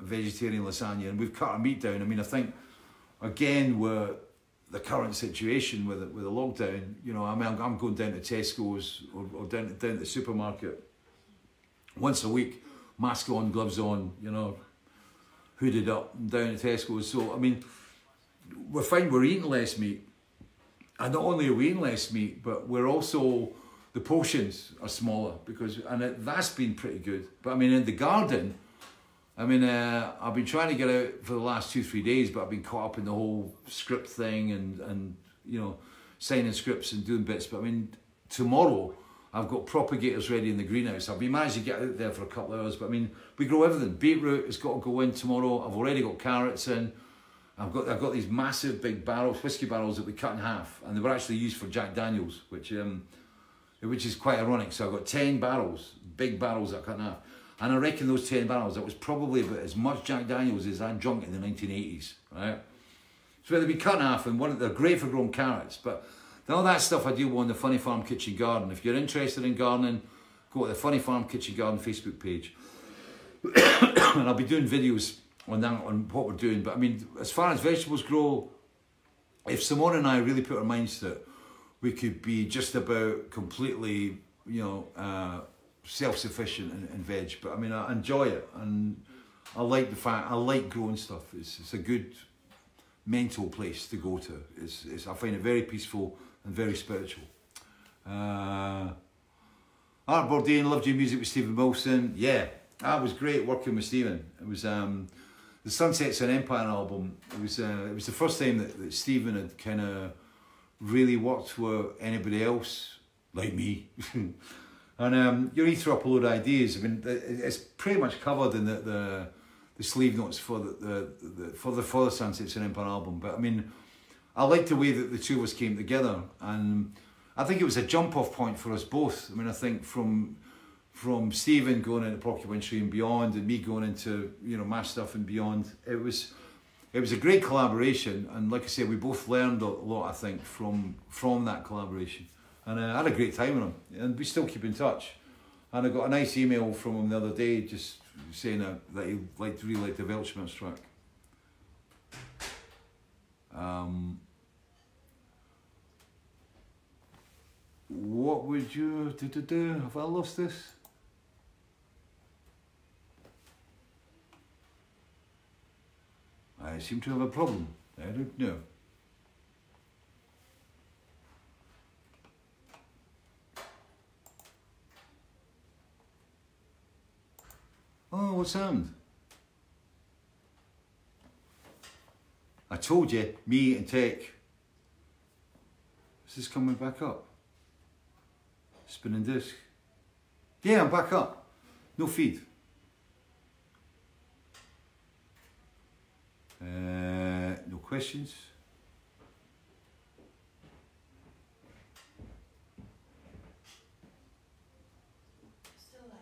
vegetarian lasagna, and we've cut our meat down. I mean, I think again we're the current situation with it, with the lockdown. You know, I mean, I'm, I'm going down to Tesco's or, or down down to the supermarket once a week, mask on, gloves on. You know, hooded up and down at Tesco's. So I mean, we're fine. We're eating less meat, and not only are we eating less meat, but we're also the portions are smaller because and it, that's been pretty good. But I mean, in the garden, I mean, uh, I've been trying to get out for the last two three days, but I've been caught up in the whole script thing and and you know signing scripts and doing bits. But I mean, tomorrow I've got propagators ready in the greenhouse. I've been managed to get out there for a couple of hours. But I mean, we grow everything. Beetroot has got to go in tomorrow. I've already got carrots in. I've got I've got these massive big barrels, whiskey barrels that we cut in half, and they were actually used for Jack Daniels, which um, which is quite ironic. So I've got 10 barrels, big barrels that I cut in half. And I reckon those 10 barrels, that was probably about as much Jack Daniels as I drunk in the 1980s, right? So they'd be cut in half and one, they're great for growing carrots, but all that stuff I with on the Funny Farm Kitchen Garden. If you're interested in gardening, go to the Funny Farm Kitchen Garden Facebook page. and I'll be doing videos on that, on what we're doing. But I mean, as far as vegetables grow, if Simone and I really put our minds to it, we could be just about completely, you know, uh, self-sufficient in, in, veg. But I mean, I enjoy it, and I like the fact I like growing stuff. It's it's a good mental place to go to. It's, it's I find it very peaceful and very spiritual. Uh, Art Bourdain, loved your music with Steven Wilson. Yeah, that was great working with Stephen. It was um, the Sunsets on Empire album. It was uh, it was the first time that, that Steven had kind of really worked with anybody else like me. and um, up a load of ideas. I mean, it's pretty much covered in the, the, the sleeve notes for the, the, the, for the for the Sunsets on Empire album. But I mean, I like the way that the two of us came together, and I think it was a jump off point for us both. I mean, I think from from Steven going into Porcupine Tree and beyond, and me going into you know my stuff and beyond. It was it was a great collaboration, and like I said, we both learned a lot. I think from from that collaboration, and uh, I had a great time with him, and we still keep in touch. And I got a nice email from him the other day, just saying that, that he liked really liked the Weltschmerz track. Um, what would you do, do? Have I lost this? I seem to have a problem. I don't know. Oh, what sound? I told you, me and Tech. Is this coming back up? Spinning disc. Yeah, I'm back up. No feed. Uh, no questions. Still live.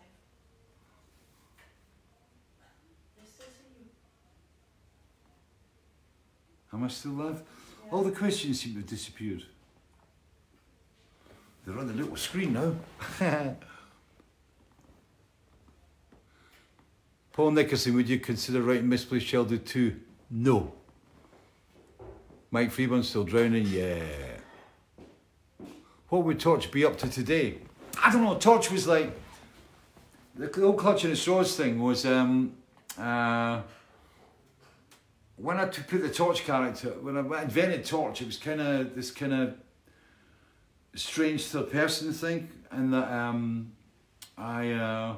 They still see you. Am I still live? Yeah. All the questions seem to have disappeared. They're on the little screen now. Paul Nickerson, would you consider writing Misplaced Childhood 2? No. Mike Freeman still drowning? Yeah. What would Torch be up to today? I don't know. Torch was like the old clutching at straws thing was um, uh, when I took- put the Torch character when I invented Torch. It was kind of this kind of strange third person thing, and that um, I uh,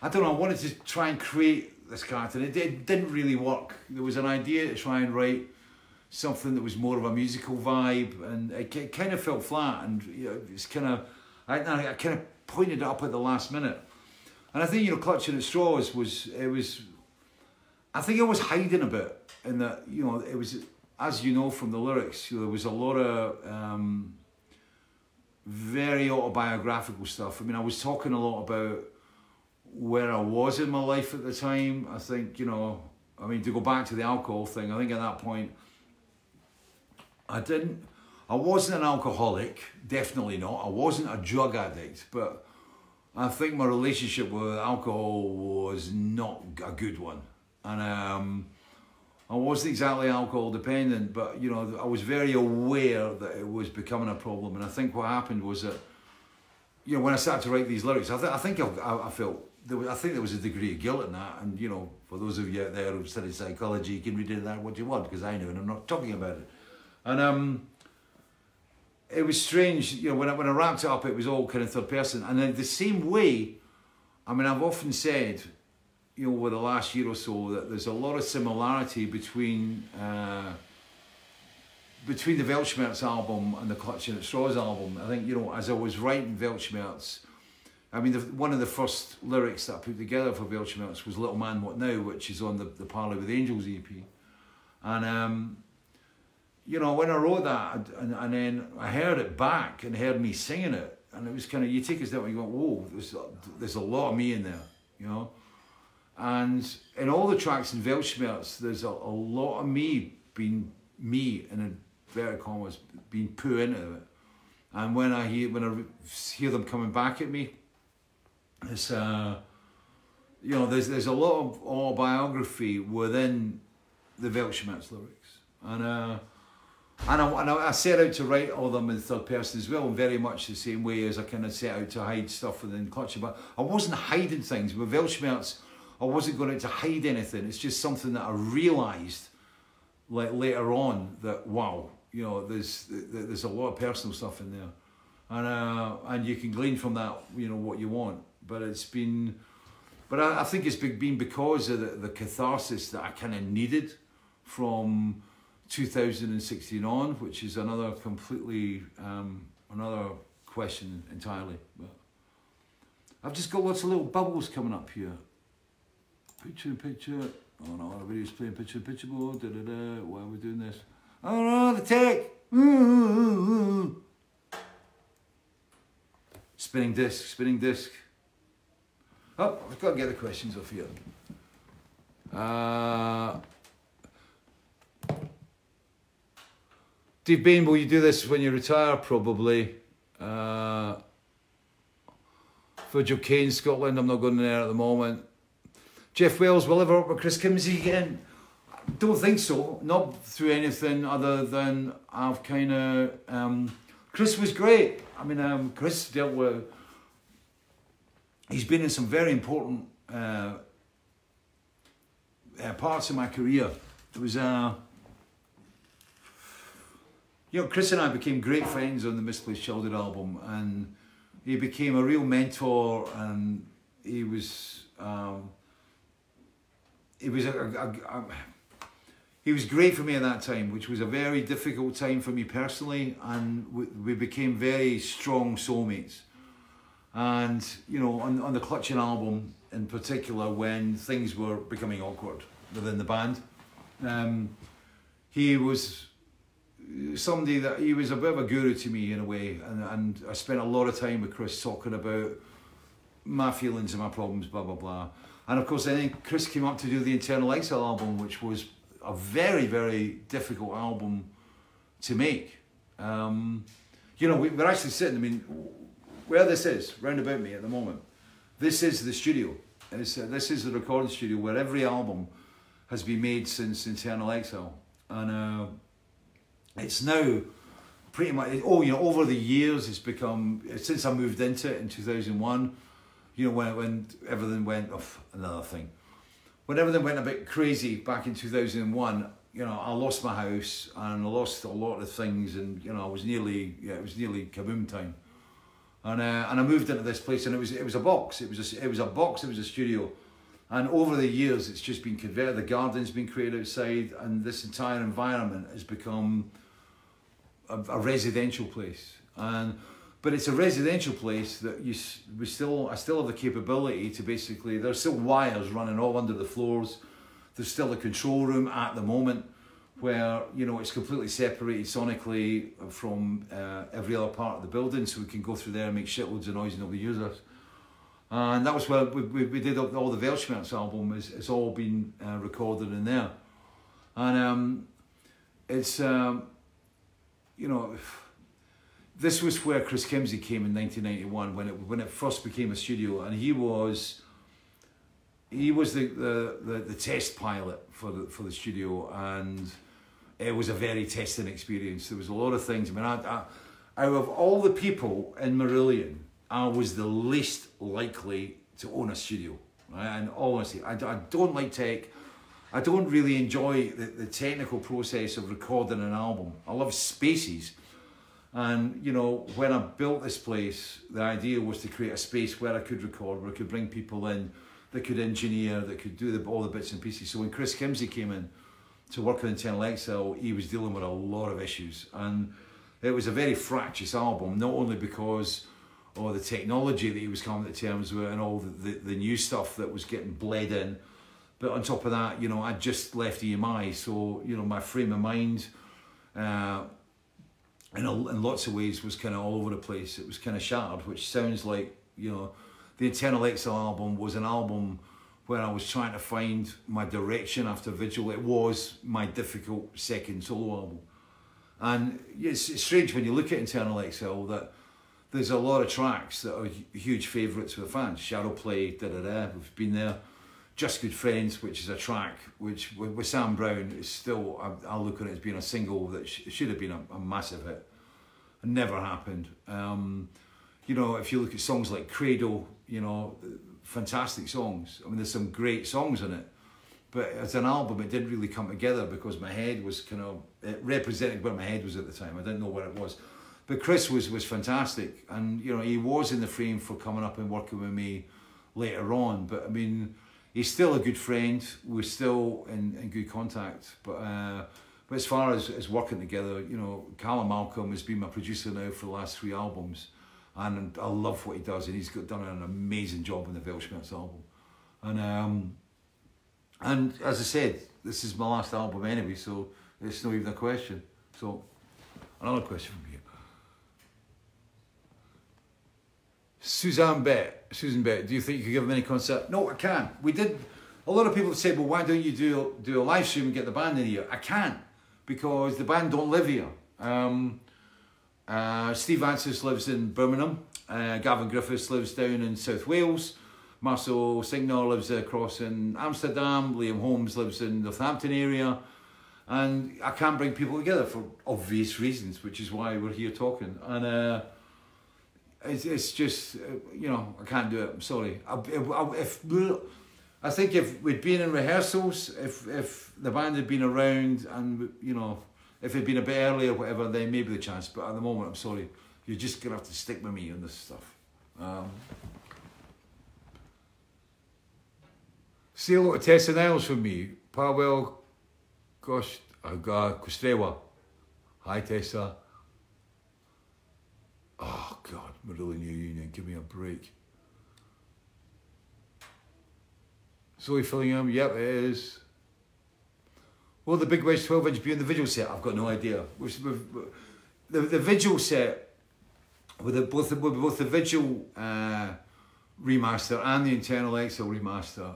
I don't know. I wanted to try and create this character. It, it didn't really work. There was an idea to try and write something that was more of a musical vibe, and it, ki- kind of felt flat. And you know, it's kind of I, I kind of pointed it up at the last minute. And I think you know, clutching at straws was it was. I think I was hiding a bit in that you know it was as you know from the lyrics. You know, there was a lot of. Um, very autobiographical stuff. I mean, I was talking a lot about where I was in my life at the time. I think, you know, I mean, to go back to the alcohol thing, I think at that point, I didn't, I wasn't an alcoholic, definitely not. I wasn't a drug addict, but I think my relationship with alcohol was not a good one. And um, I wasn't exactly alcohol dependent, but you know, I was very aware that it was becoming a problem. And I think what happened was that, you know, when I started to write these lyrics, I, th- I think I, I, I felt there was, I think there was a degree of guilt in that. And you know, for those of you out there who've studied psychology, you can read into that what you want because I know, and I'm not talking about it. And um, it was strange, you know, when I, when I wrapped it up, it was all kind of third person. And then the same way, I mean, I've often said, you know, over the last year or so, that there's a lot of similarity between uh, between the Weltschmerz album and the Clutching at Straws album. I think, you know, as I was writing Weltschmerz, I mean, the, one of the first lyrics that I put together for Weltschmerz was Little Man What Now, which is on the, the Parley with Angels EP. And, um, you know, when I wrote that, and, and, and then I heard it back and heard me singing it, and it was kind of, you take a step and you go, whoa, there's, there's a lot of me in there, you know? And in all the tracks in Weltschmerz, there's a, a lot of me being me in inverted commas being put into it. And when I hear when I hear them coming back at me, it's uh, you know there's there's a lot of autobiography within the Weltschmerz lyrics, and uh, and I, and I set out to write all of them in third person as well, in very much the same way as I kind of set out to hide stuff within Clutcher. But I wasn't hiding things with Weltschmerz. I wasn't going out to hide anything. It's just something that I realised, like later on, that wow, you know, there's there's a lot of personal stuff in there, and uh, and you can glean from that, you know, what you want. But it's been, but I, I think it's been because of the, the catharsis that I kind of needed from 2016 on, which is another completely um, another question entirely. But I've just got lots of little bubbles coming up here. Picture in picture. Oh no, everybody's playing picture in picture mode. Da, da, da. Why are we doing this? Oh no, the tech. Spinning disc, spinning disc. Oh, I've got to get the questions off here. Uh, Steve Bain, will you do this when you retire? Probably. Uh, Virgil Kane, Scotland, I'm not going there at the moment. Jeff Wells, will ever work with Chris Kimsey again? Don't think so. Not through anything other than I've kind of. Um, Chris was great. I mean, um, Chris dealt with. He's been in some very important uh, uh, parts of my career. It was. Uh, you know, Chris and I became great friends on the Misplaced Childhood album, and he became a real mentor, and he was um, he was a, a, a, he was great for me at that time, which was a very difficult time for me personally, and we, we became very strong soulmates. And you know, on on the Clutching album in particular, when things were becoming awkward within the band, um, he was somebody that he was a bit of a guru to me in a way, and, and I spent a lot of time with Chris talking about my feelings and my problems, blah blah blah. And of course, then Chris came up to do the Internal Exile album, which was a very very difficult album to make. Um, you know, we, we're actually sitting. I mean, where this is round about me at the moment, this is the studio. It's, uh, this is the recording studio where every album has been made since Internal Exile, and. Uh, it's now pretty much oh you know over the years it's become since I moved into it in 2001 you know when when everything went off another thing when everything went a bit crazy back in 2001 you know I lost my house and I lost a lot of things and you know I was nearly yeah it was nearly kaboom time and uh, and I moved into this place and it was it was a box. It was a, it was a box it was a studio. And over the years it's just been converted the garden's been created outside and this entire environment has become a, a residential place, and but it's a residential place that you we still I still have the capability to basically there's still wires running all under the floors. There's still a control room at the moment where you know it's completely separated sonically from uh, every other part of the building, so we can go through there and make shitloads of noise and nobody use us. And that was where we, we, we did all the Weltschmerz album. It's, it's all been uh, recorded in there, and um, it's. Um, you know, this was where Chris Kimsey came in 1991 when it when it first became a studio, and he was he was the the, the, the test pilot for the for the studio, and it was a very testing experience. There was a lot of things. I mean, I, I, out of all the people in Marillion, I was the least likely to own a studio. Right? And honestly, I, I don't like tech. I don't really enjoy the, the technical process of recording an album. I love spaces. And, you know, when I built this place, the idea was to create a space where I could record, where I could bring people in that could engineer, that could do the, all the bits and pieces. So when Chris Kimsey came in to work on Internal Exile, he was dealing with a lot of issues. And it was a very fractious album, not only because of the technology that he was coming to terms with and all the, the, the new stuff that was getting bled in, but on top of that, you know, I just left EMI, so you know, my frame of mind, uh, in, a, in lots of ways, was kind of all over the place. It was kind of shattered, which sounds like you know, the Internal Exile album was an album where I was trying to find my direction after Vigil. It was my difficult second solo album, and it's, strange when you look at Internal Exile that there's a lot of tracks that are huge favourites with fans. Shadow Play, da da da. We've been there. Just Good Friends, which is a track which with, with Sam Brown is still, I, I, look at it as being a single that sh should have been a, a, massive hit. It never happened. Um, you know, if you look at songs like Cradle, you know, fantastic songs. I mean, there's some great songs in it. But as an album, it didn't really come together because my head was kind of, it represented where my head was at the time. I didn't know where it was. But Chris was, was fantastic. And, you know, he was in the frame for coming up and working with me later on. But I mean, he's still a good friend. We're still in, in good contact. But uh, but as far as, as working together, you know, Calum Malcolm has been my producer now for the last three albums. And I love what he does, and he's got done an amazing job on the Weltschmerz album. And um, and as I said, this is my last album anyway, so it's not even a question. So, another question from you. Suzanne Bett, Susan Bett, do you think you could give them any concert? No, I can't. We did. A lot of people have said, well, why don't you do do a live stream and get the band in here? I can't because the band don't live here. Um, uh, Steve Vantsis lives in Birmingham. Uh, Gavin Griffiths lives down in South Wales. Marcel Singor lives across in Amsterdam. Liam Holmes lives in Northampton area. And I can't bring people together for obvious reasons, which is why we're here talking. And uh, it's, it's just, uh, you know, I can't do it. I'm sorry. I, if, I think if we'd been in rehearsals, if, if the band had been around and, you know, if it'd been a bit earlier or whatever, then maybe the chance. But at the moment, I'm sorry. You're just to have to stick with me on this stuff. Um, say hello to Tessa Niles from me. Pavel Kost, uh, Kostrewa. Hi, Tessa. Oh, God, Marillion Union, give me a break. Zoe Fillingham, yep, it is. Will the Big Wedge 12 inch be in the Vigil set? I've got no idea. We've, we've, the, the Vigil set, with the, both, the, with both the Vigil uh, remaster and the internal Exile remaster,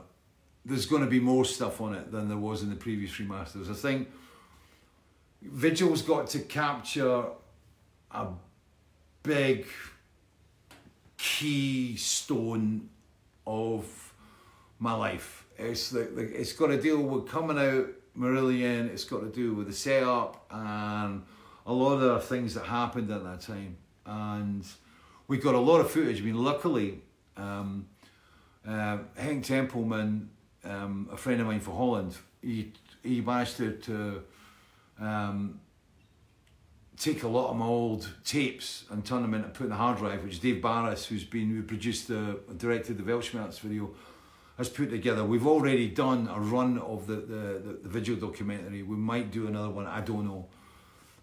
there's going to be more stuff on it than there was in the previous remasters. I think Vigil's got to capture a big keystone of my life. It's the, the, it's got to deal with coming out Marillion. It's got to do with the setup and a lot of things that happened at that time. And we got a lot of footage. I mean, luckily, um, uh, Hank Templeman, um, a friend of mine from Holland, he he managed to, to um, take a lot of my old tapes and turn them into put in the hard drive, which Dave Barris, who's been who produced the directed the Weltschmerz video, has put together. We've already done a run of the, the, the, the video documentary. We might do another one, I don't know.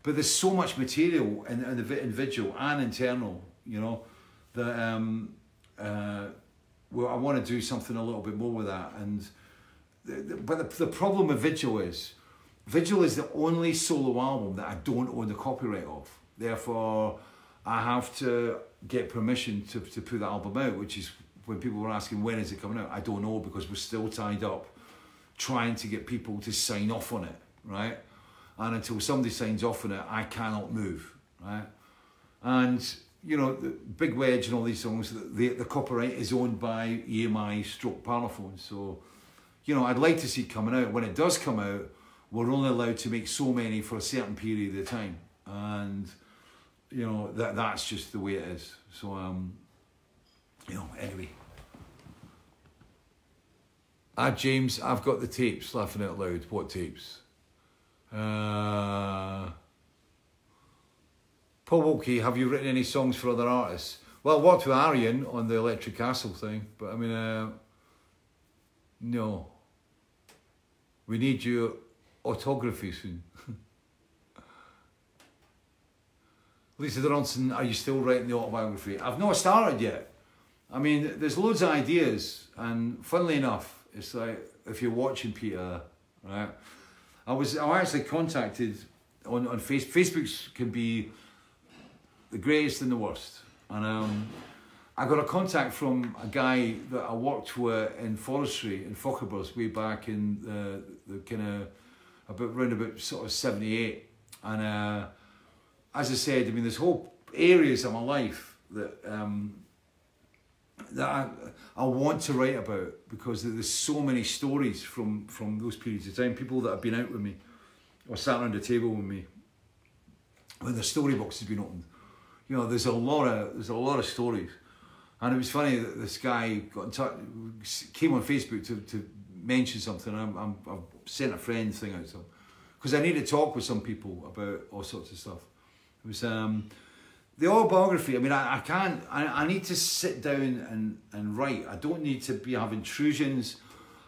But there's so much material in, in the in video and internal, you know, that um, uh, well, I want to do something a little bit more with that. And the, the, but the, the problem with Vigil is Vigil is the only solo album that I don't own the copyright of. Therefore, I have to get permission to, to put the album out, which is when people were asking when is it coming out, I don't know because we're still tied up trying to get people to sign off on it, right? And until somebody signs off on it, I cannot move, right? And you know, Big Wedge and all these songs, the, the copyright is owned by EMI stroke Parlophone. So, you know, I'd like to see it coming out. When it does come out, we're only allowed to make so many for a certain period of time. And, you know, that that's just the way it is. So, um, you know, anyway. Ah, James, I've got the tapes, laughing out loud. What tapes? Uh, Paul Wilkie, have you written any songs for other artists? Well, I worked with Arjen on the Electric Castle thing, but I mean, uh, no. We need your autography soon. Lisa Donaldson, are you still writing the autobiography? I've not started yet. I mean, there's loads of ideas, and funnily enough, it's like if you're watching Peter, right? I was I actually contacted on on face, Facebook can be the greatest and the worst, and um, I got a contact from a guy that I worked with in forestry in Fochabers way back in the the kind of about round about sort of 78 and uh, as I said I mean there's whole areas of my life that um, that I, I want to write about because there's so many stories from from those periods of time. People that have been out with me or sat around the table with me when the story box has been opened. You know there's a lot of there's a lot of stories. And it was funny that this guy got in touch came on Facebook to, to mention something. I'm, I'm, I've sent a friend thing out to him because I need to talk with some people about all sorts of stuff. It was um the autobiography, I mean, I, I can't, I, I need to sit down and, and write. I don't need to be have intrusions.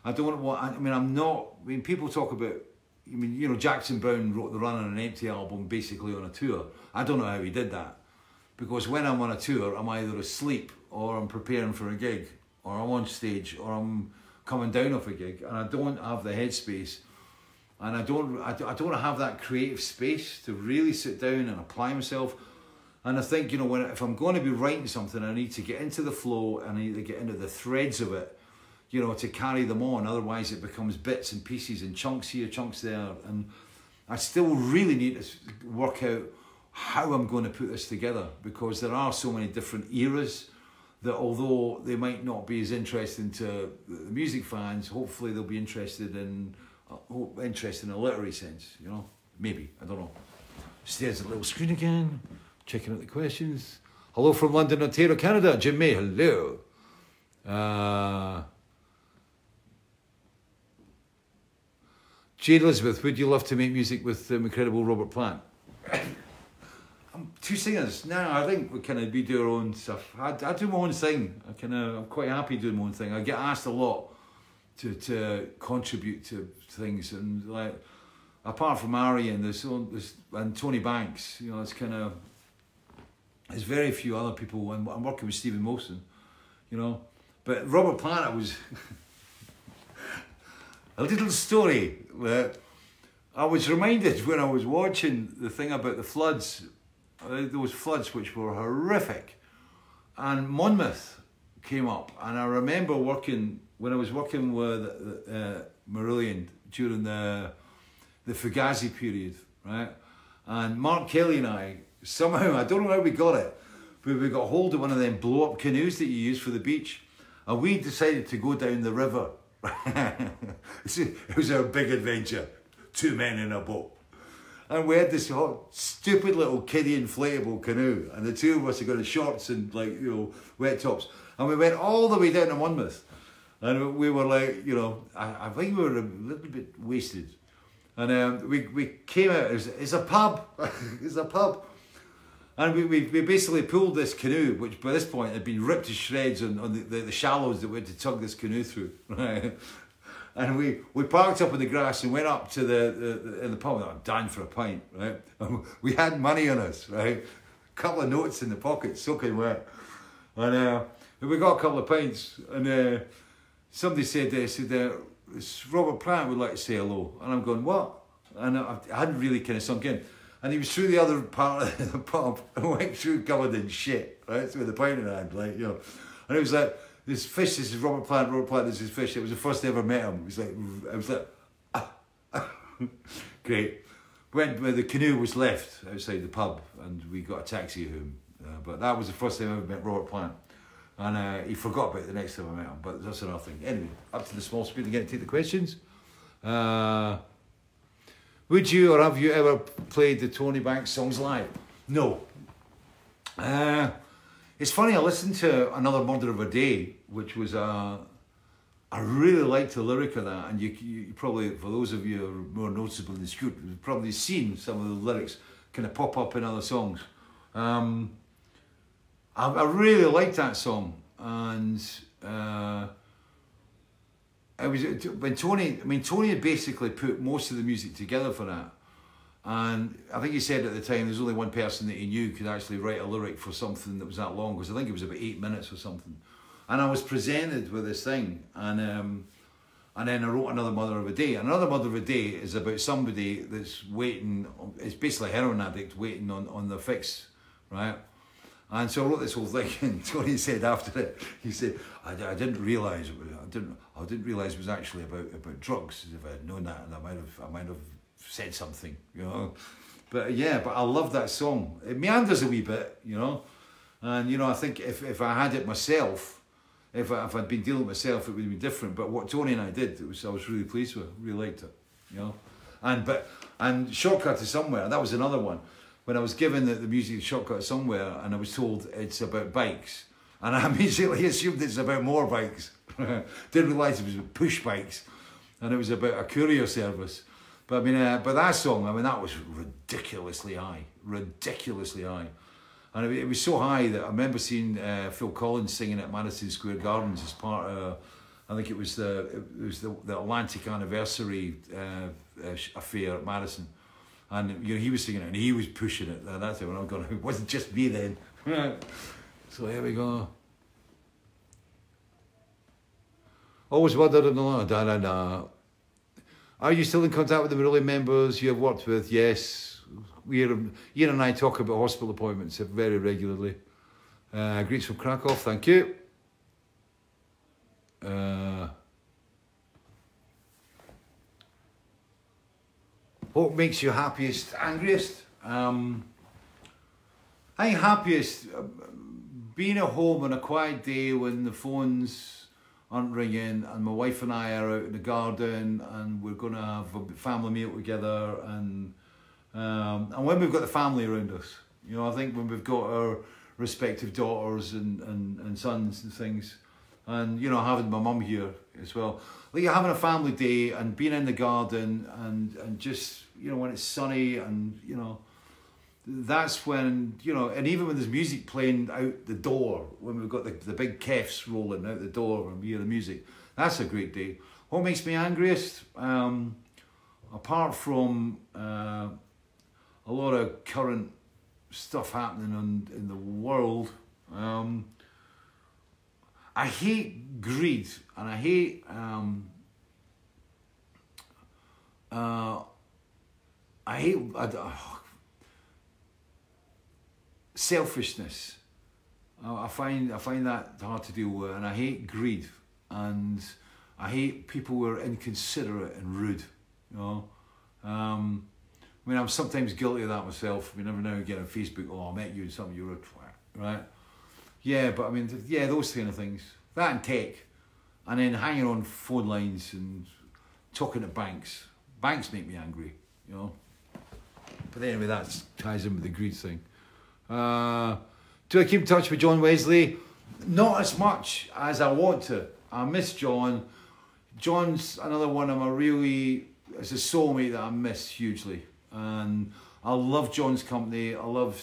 I don't want, I mean, I'm not, I mean, people talk about, I mean, you know, Jackson Browne wrote the Running on Empty album basically on a tour. I don't know how he did that. Because when I'm on a tour, I'm either asleep or I'm preparing for a gig or I'm on stage or I'm coming down off a gig and I don't have the headspace and I don't, I don't have that creative space to really sit down and apply myself And I think, you know, when if I'm going to be writing something, I need to get into the flow and I need to get into the threads of it, you know, to carry them on. Otherwise, it becomes bits and pieces and chunks here, chunks there. And I still really need to work out how I'm going to put this together because there are so many different eras that although they might not be as interesting to the music fans, hopefully they'll be interested in uh, interested in a literary sense, you know, maybe I don't know. At the little screen again, checking out the questions. Hello from London, Ontario, Canada. Jimmy, hello. Uh, Jade Elizabeth, would you love to make music with the incredible Robert Plant? I'm two singers. No, I think we kind of we do our own stuff. I, I do my own thing. I kind of I'm quite happy doing my own thing. I get asked a lot to to contribute to things and like apart from Ari and there's and Tony Banks, you know, it's kind of there's very few other people. I'm, I'm working with Steven Wilson, you know, but Robert Plant was a little story that I was reminded when I was watching the thing about the floods uh, those floods which were horrific. And Monmouth came up, and I remember working when I was working with uh, Marillion during the the Fugazi period, right? And Mark Kelly and I somehow I don't know how we got it, but we got hold of one of them blow up canoes that you use for the beach, and we decided to go down the river. it was our big adventure, two men in a boat. And we had this hot, stupid little kiddie inflatable canoe, and the two of us had got shorts and like you know wet tops, and we went all the way down to Monmouth, and we were like you know I, I think we were a little bit wasted, and um, we we came out. It's, it's a pub, it's a pub. And we, we, we basically pulled this canoe, which by this point had been ripped to shreds on, on the, the, the shallows that we had to tug this canoe through. Right? And we, we parked up in the grass and went up to the, the, the in the pub. I'm dying for a pint, right? And we had money on us, right? A couple of notes in the pocket, soaking wet. And uh, we got a couple of pints, and uh, somebody said, they said, uh, Robert Plant would like to say hello. And I'm going, what? And I hadn't really kind of sunk in. And he was through the other part of the pub and went through covered in shit, right? So with the pint in hand, like, you know. And it was like, this fish, this is Robert Plant, Robert Plant, this is fish. It was the first I ever met him. It was like, I was like, ah, great. Went where the canoe was left outside the pub and we got a taxi home. Uh, but that was the first time I ever met Robert Plant. And uh, he forgot about it the next time I met him, but that's another thing. Anyway, up to the small screen again to take the questions. Uh, would you or have you ever played the Tony Banks songs live? No. Uh, it's funny, I listened to Another Murder of a Day, which was a. I really liked the lyric of that, and you, you probably, for those of you who are more noticeable in the street, you've probably seen some of the lyrics kind of pop up in other songs. Um, I, I really liked that song, and uh, it was when Tony. I mean, Tony had basically put most of the music together for that. And I think he said at the time there's only one person that he knew could actually write a lyric for something that was that long, because I think it was about eight minutes or something. And I was presented with this thing, and um, and then I wrote another Murder of a Day. And another Murder of a Day is about somebody that's waiting. It's basically a heroin addict waiting on on the fix, right? And so I wrote this whole thing, and Tony said after it, he said, I, I didn't realise I didn't, I didn't realise it was actually about about drugs. If I had known that, and I might have, I might have said something, you know. But yeah, but I love that song. It meanders a wee bit, you know. And you know, I think if, if I had it myself, if, I, if I'd been dealing with myself, it would be different. But what Tony and I did, it was I was really pleased with. Really liked it, you know. And but and shortcut to somewhere. That was another one. When I was given the, the music shortcut somewhere, and I was told it's about bikes, and I immediately assumed it's about more bikes. Didn't realise it was push bikes, and it was about a courier service. But I mean, uh, but that song, I mean, that was ridiculously high, ridiculously high. And it, it was so high that I remember seeing uh, Phil Collins singing at Madison Square Gardens as part of, I think it was the it was the, the Atlantic anniversary uh, affair at Madison. And you know, he was singing it and he was pushing it. And that's it. When I'm going, it wasn't just me then. so here we go. Always wondered da da da. Are you still in contact with the Marillion members you have worked with? Yes. Ian and I talk about hospital appointments very regularly. Uh, greets from Krakow, thank you. Uh, what makes you happiest, angriest? Um, I think happiest, uh, being at home on a quiet day when the phones aren't ringing and my wife and I are out in the garden and we're going to have a family meal together and um, and when we've got the family around us. You know, I think when we've got our respective daughters and, and, and sons and things and you know having my mum here as well like you're having a family day and being in the garden and and just you know when it's sunny and you know that's when you know and even when there's music playing out the door when we've got the, the big KEFs rolling out the door and we hear the music that's a great day. What makes me angriest um, apart from uh, a lot of current stuff happening on, in the world um, I hate greed and I hate um, uh, I hate I, oh, selfishness. I find I find that hard to deal with, and I hate greed, and I hate people who are inconsiderate and rude. You know, um, I mean, I'm sometimes guilty of that myself. I mean, every now and again on Facebook, oh, I met you and something, you're a twat, right? Yeah, but I mean, yeah, those kind of things. That and tech, and then hanging on phone lines and talking to banks. Banks make me angry, you know. But anyway, that ties in with the greed thing. Uh, do I keep in touch with John Wesley? Not as much as I want to. I miss John. John's another one of my really, it's a soulmate that I miss hugely. And I love John's company. I love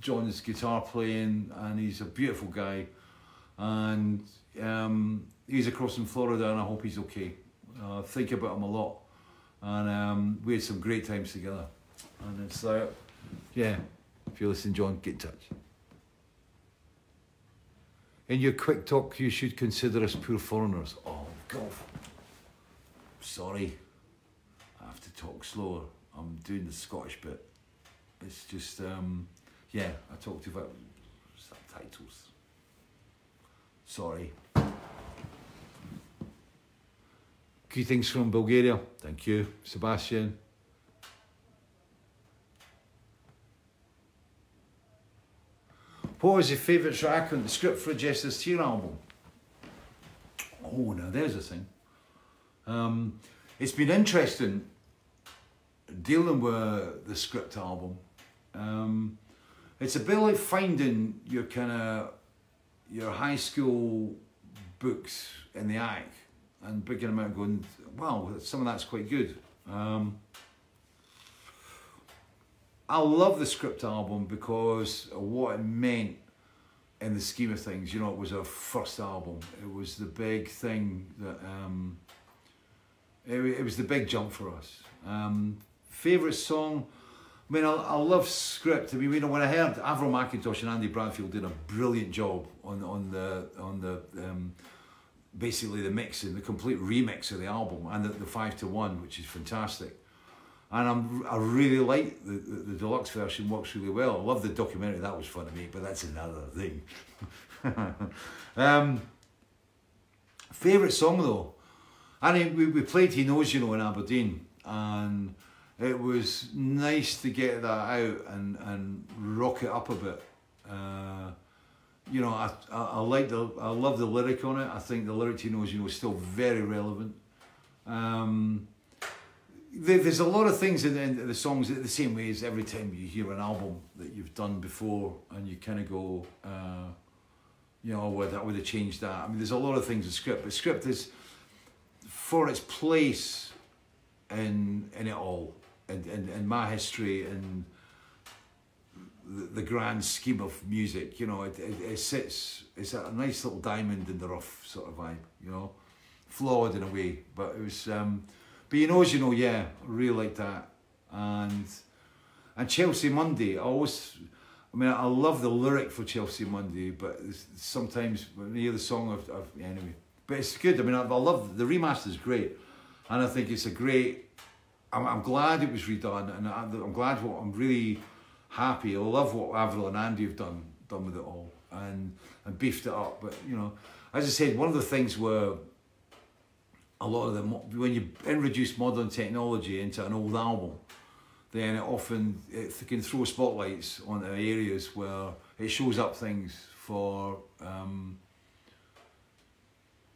John's guitar playing, and he's a beautiful guy. And um, he's across in Florida, and I hope he's okay. Uh, think about him a lot, and um, we had some great times together. And it's like, yeah, if you're listening, John, get in touch. In your quick talk, you should consider us poor foreigners. Oh, God. Sorry. I have to talk slower. I'm doing the Scottish bit. It's just, um, yeah, I talked about subtitles. Sorry. Greetings from Bulgaria. Thank you, Sebastian. What was your favourite track on the script for a Jester's Tear album? Oh, now there's a thing. Um, it's been interesting dealing with the script album. Um, it's a bit like finding your kind of your high school books in the attic and picking them out and going, wow, some of that's quite good. Um, I love the script album because of what it meant in the scheme of things. You know, it was our first album. It was the big thing that, um, it, it was the big jump for us. Um, Favourite song? I mean, I, I love script. I mean, you know, when I heard Avril Mackintosh and Andy Bradfield did a brilliant job on on the on the um, basically the mixing, the complete remix of the album, and the, the five to one, which is fantastic and I'm, I really like the, the, the, deluxe version works really well. I love the documentary, that was fun to make, but that's another thing. um, favourite song though? I mean, we, we played He Knows You Know in Aberdeen, and it was nice to get that out and, and rock it up a bit. Uh, you know, I, I, I, like the, I love the lyric on it. I think the lyric He Knows You Know is still very relevant. Um, there's a lot of things in the, in the songs the same way as every time you hear an album that you've done before and you kind of go uh, you know would, I would have changed that. I mean there's a lot of things in script but script is for its place in in it all in, in, in my history and the, the grand scheme of music you know it, it, it sits it's a nice little diamond in the rough sort of vibe you know? Flawed in a way but it was um, but you know, as you know, yeah, I really like that. And and Chelsea Monday, I always, I mean, I love the lyric for Chelsea Monday, but sometimes when you hear the song, of, of anyway. But it's good. I mean, I, I love the remaster is great. and I think it's a great. I'm, I'm glad it was redone, and I, I'm glad. What I'm really happy. I love what Avril and Andy have done done with it all, and and beefed it up. But you know, as I said, one of the things were a lot of them when you introduce modern technology into an old album, then it often it can throw spotlights onto areas where it shows up things for. Um,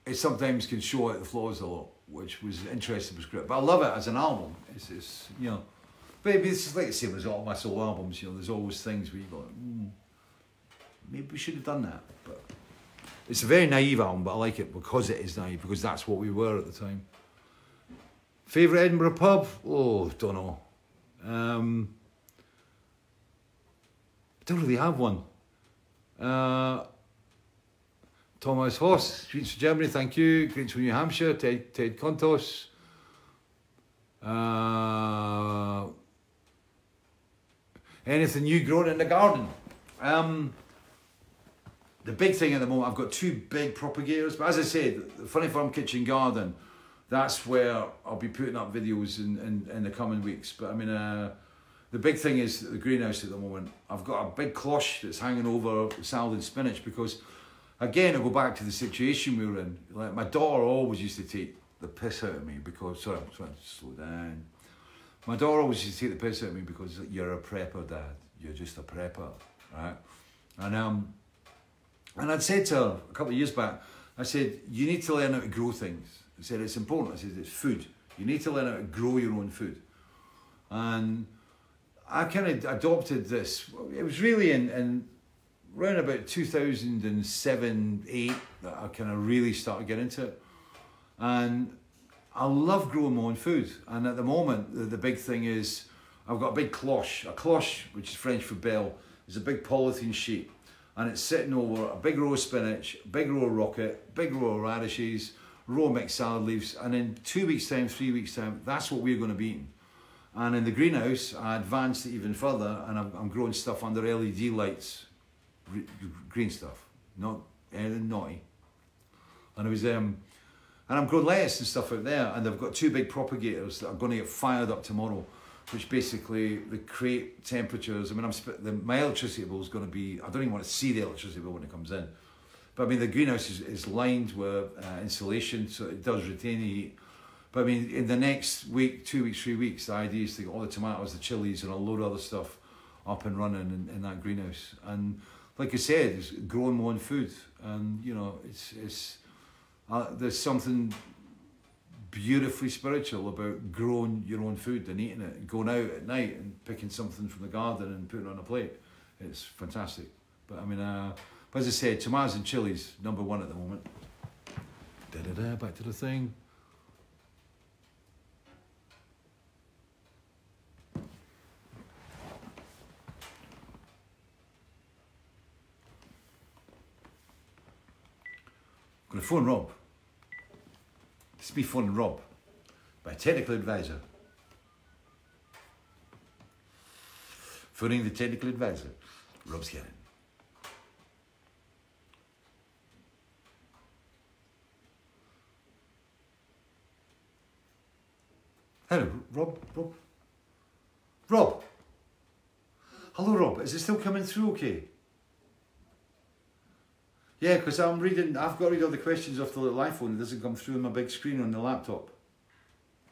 it sometimes can show out the flaws a lot, which was interesting, was great. But I love it as an album. It's, it's you know, but it's like the same as all my solo albums. You know, there's always things where you go, mm, maybe we should have done that. But it's a very naive album, but I like it because it is naive, because that's what we were at the time. Favourite Edinburgh pub? Oh, don't know. Um, don't really have one. Uh, Thomas Voss, Greens for Germany, thank you. Greens for New Hampshire, Ted, Ted Contos. Uh, anything new growing in the garden? Um, the big thing at the moment, I've got two big propagators. But as I said, the Funny Farm Kitchen Garden, that's where I'll be putting up videos in, in, in the coming weeks. But I mean, uh, the big thing is the greenhouse at the moment. I've got a big cloche that's hanging over salad and spinach because, again, I go back to the situation we were in. Like my daughter always used to take the piss out of me because, sorry, I'm trying to slow down. My daughter always used to take the piss out of me because you're a prepper, Dad. You're just a prepper, right? And um, and I'd said to her a couple of years back, I said, you need to learn how to grow things. I said, it's important. I said, it's food. You need to learn how to grow your own food. And I kind of adopted this. It was really in, in around about 2007, 8 that I kind of really started getting into it. And I love growing my own food. And at the moment, the, the big thing is I've got a big cloche. A cloche, which is French for bell, is a big polythene sheet and it's sitting over a big row of spinach, big row of rocket, big row of radishes, of mixed salad leaves, and in two weeks' time, three weeks' time, that's what we're going to be eating. And in the greenhouse, I advanced it even further, and I'm, I'm growing stuff under LED lights, green stuff, not anything naughty. And it was um, and I'm growing lettuce and stuff out there, and I've got two big propagators that are going to get fired up tomorrow which basically the create temperatures. I mean, I'm the, my electricity bill is going to be. I don't even want to see the electricity bill when it comes in. But I mean, the greenhouse is, is lined with uh, insulation, so it does retain the heat. But I mean, in the next week, two weeks, three weeks, the idea is to get all the tomatoes, the chilies, and a load of other stuff up and running in, in that greenhouse. And like I said, it's growing my own food, and you know, it's it's uh, there's something beautifully spiritual about growing your own food and eating it and going out at night and picking something from the garden and putting it on a plate. It's fantastic. But I mean, uh, but as I said, tomatoes and chilies, number one at the moment. Da da da, back to the thing. Going to phone Rob. Be fun, Rob, my technical advisor. Phoning the technical advisor, Rob Scannon. Hello, Rob, Rob. Rob! Hello, Rob. Is it still coming through okay? Yeah, because I'm reading, I've got to read all the questions off the little iPhone. It doesn't come through on my big screen on the laptop.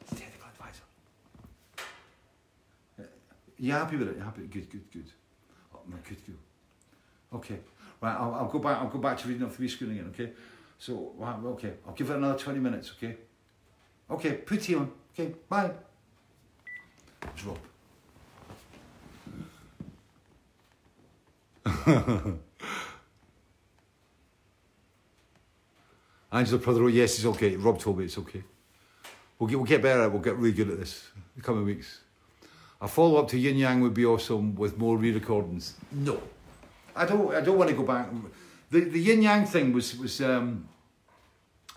Technical advisor. Uh, you happy with it? You happy? Good, good, good. Oh, my good, good. Okay. Right, I'll, I'll go back. I'll go back to reading off the wee screen again. Okay. So, okay, I'll give it another twenty minutes. Okay. Okay, put you on. Okay, bye. Drop. Angela Prothero, yes, it's okay. Rob told me it's okay. We'll get, we'll get better at it, We'll get really good at this in the coming weeks. A follow up to Yin Yang would be awesome with more re recordings. No. I don't, I don't want to go back. The, the Yin Yang thing was, was um,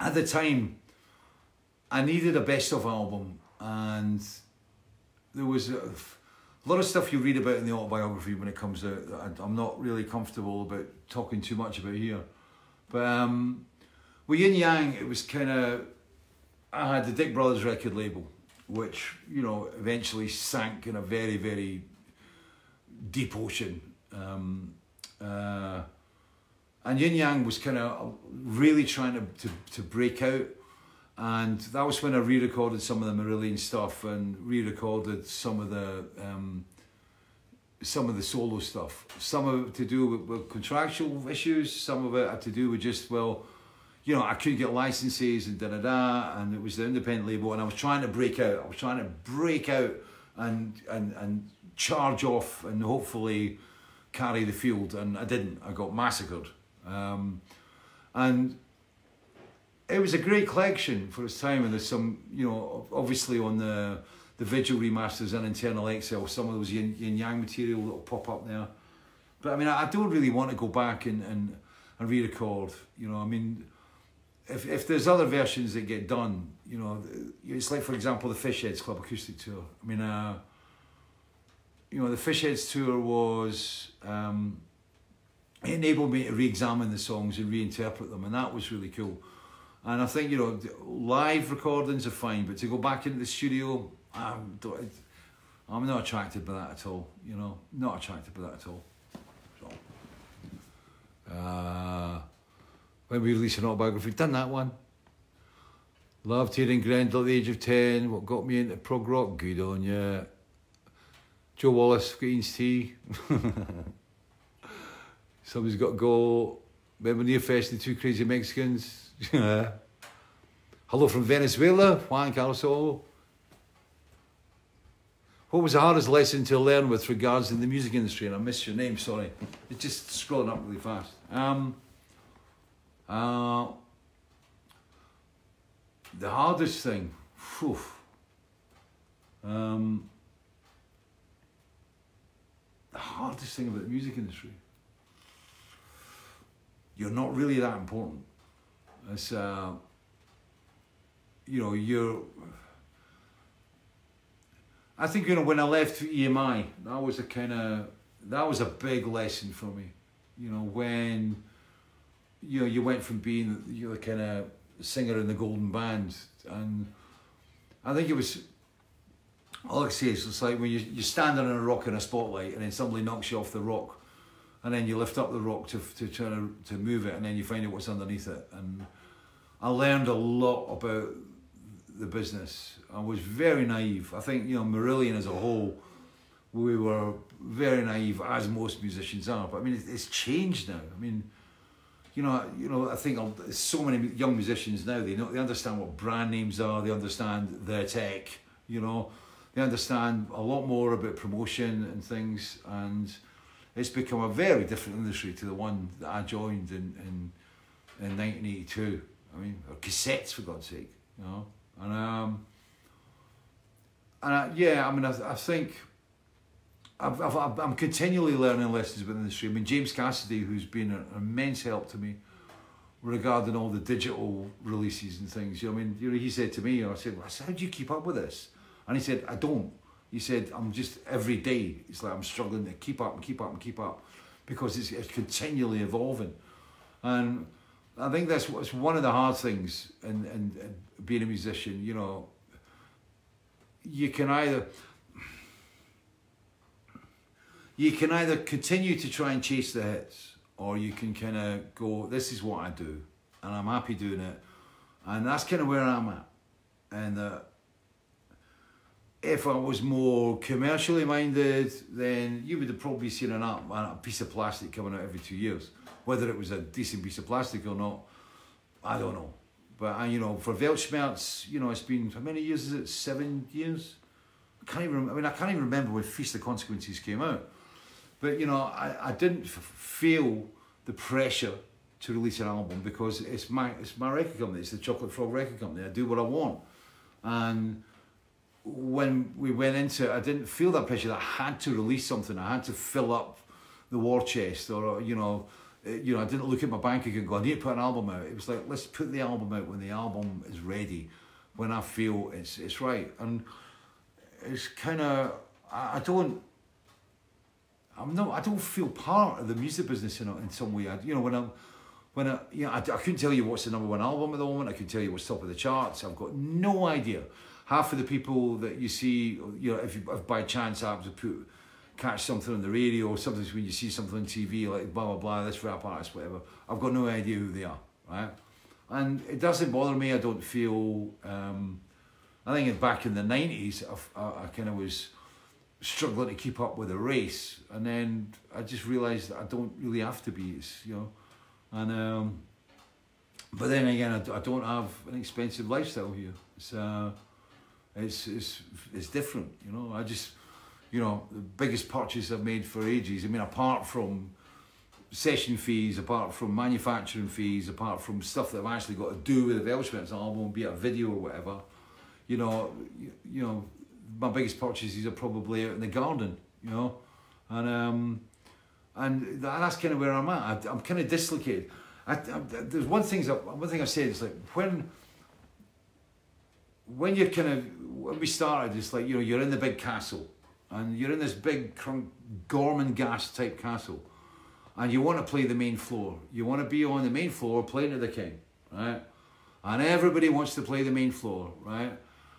at the time, I needed a best of album, and there was a, a, lot of stuff you read about in the autobiography when it comes out that I, am not really comfortable about talking too much about here. But um, with Yin Yang, it was kind of I had the Dick Brothers record label, which you know eventually sank in a very very deep ocean. Um, uh, and Yin Yang was kind of really trying to, to, to break out. And that was when I re recorded some of the Marillion stuff and re recorded some of the. Um, some of the solo stuff. Some of it to do with, with contractual issues. Some of it had to do with just well, you know, I couldn't get licenses and da da da, and it was the independent label, and I was trying to break out. I was trying to break out and and and charge off and hopefully carry the field, and I didn't. I got massacred, um, and it was a great collection for its time. And there's some, you know, obviously on the the Vigil remasters and internal Exile, some of those yin, yin yang material that'll pop up there. But I mean, I don't really want to go back and, and, and re-record. You know, I mean, if if there's other versions that get done, you know, it's like for example the Fishheads Club acoustic tour. I mean, uh, you know, the Fishheads tour was um, it enabled me to re-examine the songs and reinterpret them, and that was really cool. And I think you know, live recordings are fine, but to go back into the studio, I'm, I'm not attracted by that at all. You know, not attracted by that at all. So, uh, when we release an autobiography, done that one. Loved hearing Grendel at the age of 10. What got me into prog rock? Good on you. Joe Wallace, Queen's Tea. Somebody's got to go. Remember NEARfest, the two crazy Mexicans? Hello from Venezuela, Juan Carlos what was the hardest lesson to learn with regards in the music industry? And I missed your name, sorry. It's just scrolling up really fast. Um, uh, the hardest thing, um, the hardest thing about the music industry, you're not really that important. It's, uh, you know, you're I think you know when I left EMI, that was a kind of that was a big lesson for me. You know when you know you went from being you know kind of singer in the Golden Band, and I think it was all I say is it's like when you you're standing on a rock in a spotlight, and then somebody knocks you off the rock, and then you lift up the rock to to try to, to move it, and then you find out what's underneath it, and I learned a lot about the business. I was very naive. I think, you know, Marillion as a whole, we were very naive, as most musicians are. But I mean, it's changed now. I mean, you know, you know, I think so many young musicians now. They know they understand what brand names are. They understand their tech. You know, they understand a lot more about promotion and things. And it's become a very different industry to the one that I joined in in, in 1982. I mean, or cassettes for God's sake. You know. And um, and I, yeah, I mean, I, I think I've, I've, I'm continually learning lessons within the industry. I mean, James Cassidy, who's been an immense help to me regarding all the digital releases and things. You know, I mean, you know, he said to me, I said, well, how do you keep up with this? And he said, I don't. He said, I'm just every day. It's like I'm struggling to keep up and keep up and keep up because it's, it's continually evolving. And I think that's what's one of the hard things in, in, in being a musician. You know, you can either you can either continue to try and chase the hits, or you can kind of go, "This is what I do, and I'm happy doing it," and that's kind of where I'm at. And if I was more commercially minded, then you would have probably seen an, a piece of plastic coming out every two years. Whether it was a decent piece of plastic or not, I don't know. But, uh, you know, for Weltschmerz, you know, it's been, how many years is it? Seven years? I can't even, I mean, I can't even remember when Feast the Consequences came out. But, you know, I, I didn't feel the pressure to release an album because it's my, it's my record company, it's the Chocolate Frog record company. I do what I want. And when we went into it, I didn't feel that pressure that I had to release something. I had to fill up the war chest or, you know, uh, you know, I didn't look at my bank account and go, I need to put an album out. It was like, let's put the album out when the album is ready, when I feel it's it's right. And it's kind of, I, I, don't, I'm not, I don't feel part of the music business in, in some way. I, you know, when I'm, when I, you know, I, I couldn't tell you what's the number one album at the moment. I couldn't tell you what's top of the charts. I've got no idea. Half of the people that you see, you know, if, you, if by chance I happen to put catch something on the radio, or sometimes when you see something on TV like blah blah blah, this rap artist, whatever, I've got no idea who they are, right? And it doesn't bother me. I don't feel. Um, I think back in the nineties, I, I, I kind of was struggling to keep up with the race, and then I just realised that I don't really have to be. You know, and um, but then again, I, I don't have an expensive lifestyle here. It's uh, it's it's it's different. You know, I just you know the biggest purchase I've made for ages. I mean, apart from session fees, apart from manufacturing fees, apart from stuff that I've actually got to do with the Weltschmerz album, be it a video or whatever, you know, you, you know, my biggest purchases are probably out in the garden, you know, and um, and that's kind of where I'm at. I, am kind of dislocated. I, I, there's one thing that one thing I said is like when when you're kind of when we started, it's like you know you're in the big castle and you're in this big Gormenghast type castle and you want to play the main floor. You want to be on the main floor playing to the king, right? And everybody wants to play the main floor, right?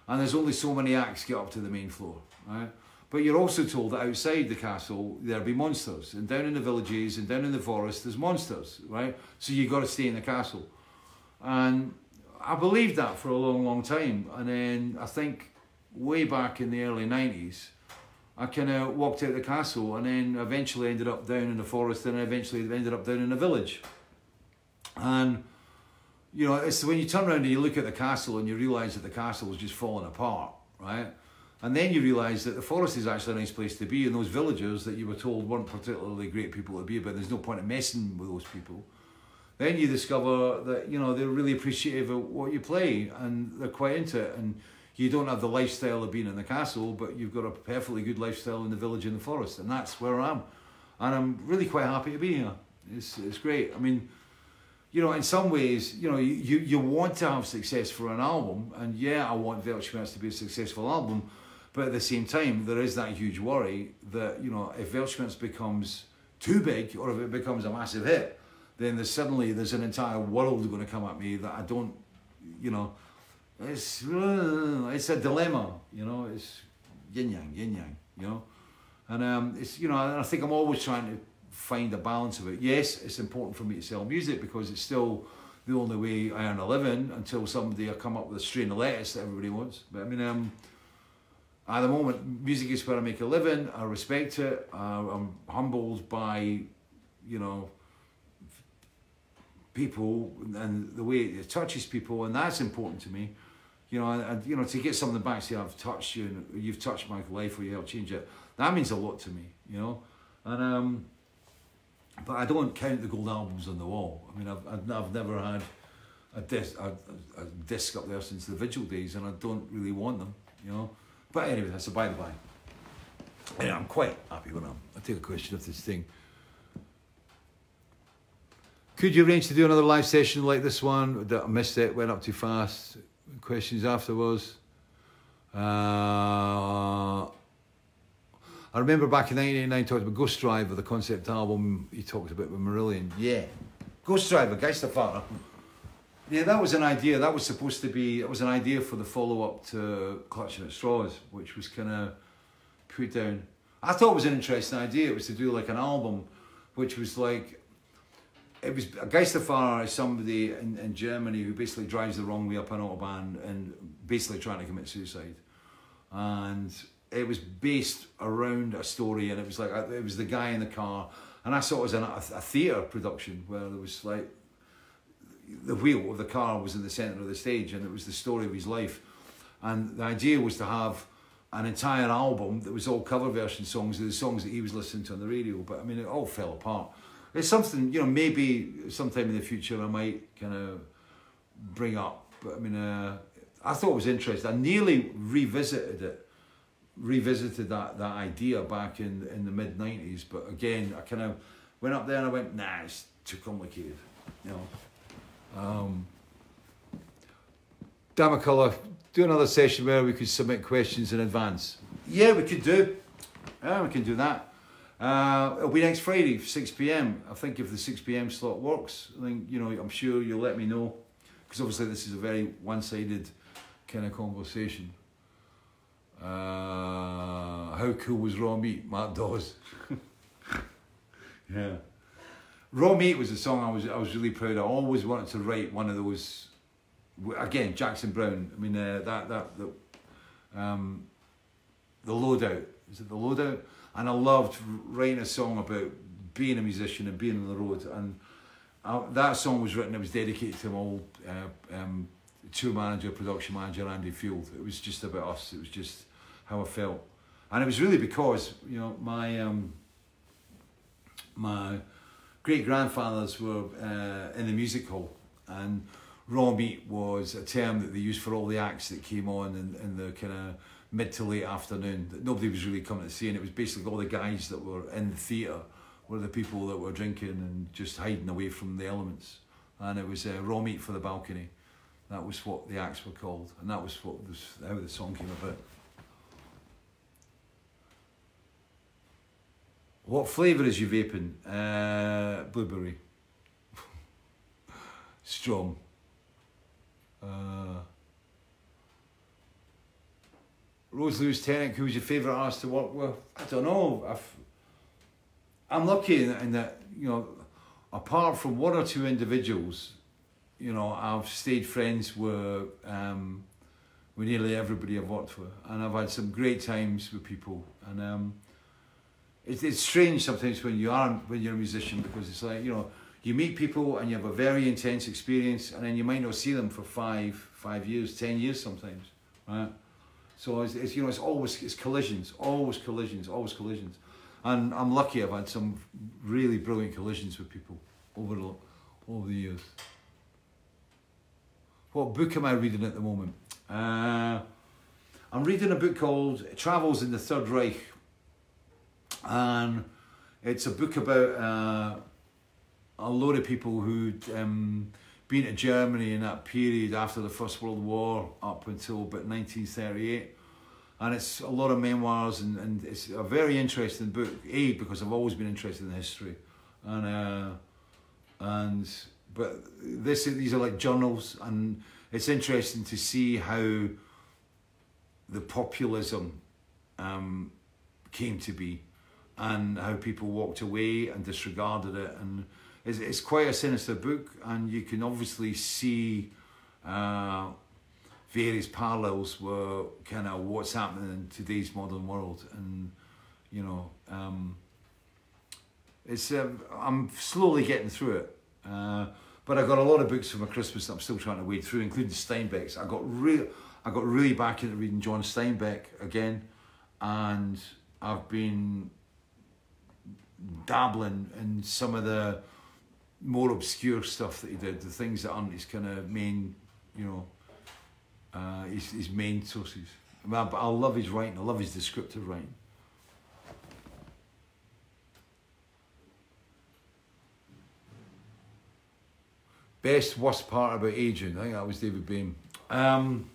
And there's only so many acts get up to the main floor, right? But you're also told that outside the castle there'll be monsters, and down in the villages and down in the forest there's monsters, right? So you've got to stay in the castle, and I believed that for a long, long time. And then I think way back in the early '90s, I kind of walked out the castle and then eventually ended up down in the forest and eventually ended up down in a village. And, you know, it's when you turn around and you look at the castle and you realise that the castle is just falling apart, right? And then you realise that the forest is actually a nice place to be and those villagers that you were told weren't particularly great people to be but there's no point in messing with those people. Then you discover that, you know, they're really appreciative of what you play and they're quite into it and you don't have the lifestyle of being in the castle, but you've got a perfectly good lifestyle in the village in the forest, and that's where I am. And I'm really quite happy to be here. It's, it's great. I mean, you know, in some ways, you know, you, you want to have success for an album, and yeah, I want Weltschmerz to be a successful album, but at the same time, there is that huge worry that, you know, if Weltschmerz becomes too big or if it becomes a massive hit, then there's suddenly there's an entire world going to come at me that I don't, you know, it's uh, it's a dilemma, you know. It's yin yang, yin yang, you know. And um, it's you know, I think I'm always trying to find a balance of it. Yes, it's important for me to sell music because it's still the only way I earn a living until somebody come up with a strain of lettuce that everybody wants. But I mean, um, at the moment, music is where I make a living. I respect it. Uh, I'm humbled by, you know, people and the way it touches people, and that's important to me you know, and, you know, to get something back, to say I've touched you, and you've touched my life, or you helped change it. That means a lot to me, you know. And um, but I don't count the gold albums on the wall. I mean, I've I've, I've never had a disc a, a, disc up there since the vigil days, and I don't really want them, you know. But anyway, that's a by the by. I'm quite happy with them. I take a question of this thing. Could you arrange to do another live session like this one? I missed it, went up too fast questions afterwards. Uh, I remember back in 1989 talking about Ghost Driver, the concept album he talked about with Marillion. Yeah, Ghost Driver, Geisterfahrer. Yeah, that was an idea. That was supposed to be, it was an idea for the follow up to Clutching at Straws, which was kind of put down. I thought it was an interesting idea. It was to do like an album which was like it was a Geisterfahrer is somebody in, in Germany who basically drives the wrong way up an autobahn and basically trying to commit suicide. And it was based around a story, and it was like it was the guy in the car, and I saw it as an, a, theatre production where there was like the wheel of the car was in the centre of the stage, and it was the story of his life. And the idea was to have an entire album that was all cover version songs of the songs that he was listening to on the radio. But I mean, it all fell apart it's something you know maybe sometime in the future I might kind of bring up. But I mean, uh, I thought it was interesting. I nearly revisited it, revisited that that idea back in in the mid '90s. But again, I kind of went up there and I went, nah, it's too complicated. You know. Um, do another session where we could submit questions in advance. Yeah, we could do. Yeah, we can do that. Uh, it'll be next Friday, 6 p.m. I think if the 6 p.m. slot works, I think, you know, I'm sure you'll let me know. Because obviously this is a very one-sided kind of conversation. Uh, how cool was Raw Meat? Matt Dawes. yeah. Raw Meat was a song I was I was really proud of. I always wanted to write one of those. Again, Jackson Browne. I mean uh, that that the um, the loadout. Is it the loadout? And I loved writing a song about being a musician and being on the road. And I, that song was written. It was dedicated to my old uh, um, tour manager, production manager, Andy Field. It was just about us. It was just how I felt, and it was really because you know my um, my great grandfathers were uh, in the music hall, and raw meat was a term that they used for all the acts that came on in, in the kind of mid to late afternoon that nobody was really coming to see, and it was basically all the guys that were in the theatre were the people that were drinking and just hiding away from the elements, and it was uh, raw meat for the balcony. That was what the acts were called, and that was what was how the song came about. What flavour is your vaping? Uh, blueberry. Strong. Uh, Rose Lewis Tennant, who's your favourite artist to work with? I don't know. I've, I'm lucky in, in that, you know, apart from one or two individuals, you know, I've stayed friends with, um, with nearly everybody I've worked with. And I've had some great times with people. And um, it's, it's strange sometimes when you are when you're a musician because it's like you know you meet people and you have a very intense experience and then you might not see them for five five years ten years sometimes right? So it's, it's you know it's always it's collisions always collisions always collisions. And I'm lucky I've had some really brilliant collisions with people over the, over the years. What book am I reading at the moment? Uh, I'm reading a book called Travels in the Third Reich and it's a book about uh, a lot of people who'd um, been to Germany in that period after the First World War up until about 1938. And it's a lot of memoirs, and, and it's a very interesting book. A because I've always been interested in history, and uh, and but this these are like journals, and it's interesting to see how the populism um, came to be and how people walked away and disregarded it. And it's, it's quite a sinister book, and you can obviously see uh, various parallels with kind of what's happening in today's modern world. And you know, um, it's um, I'm slowly getting through it. Uh, but I got a lot of books for my Christmas that I'm still trying to wade through, including Steinbeck's. I got real, I got really back into reading John Steinbeck again, and I've been dabbling in some of the more obscure stuff that he did, the things that aren't his kind of main, you know, uh, his, his main sources. I, mean, I, I love his writing, I love his descriptive writing. Best, worst part about aging, I think that was David Bain. Um,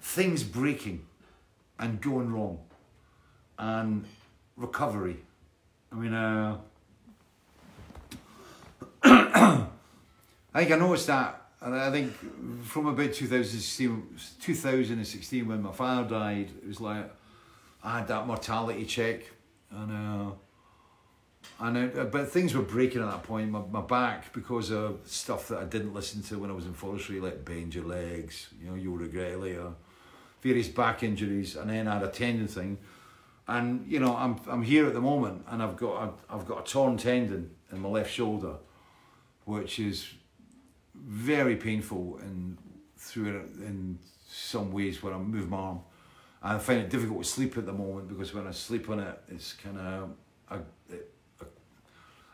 things breaking and going wrong and recovery. I mean, uh, I think I noticed that, and I think from about 2016, 2016 when my father died, it was like I had that mortality check, and uh, and but things were breaking at that point. My, my back because of stuff that I didn't listen to when I was in forestry, like bend your legs, you know, you'll regret later various back injuries, and then I had a tendon thing. And you know, I'm I'm here at the moment, and I've got I've got a torn tendon in my left shoulder, which is very painful and through in some ways when I move my arm. I find it difficult to sleep at the moment because when I sleep on it, it's kind of I,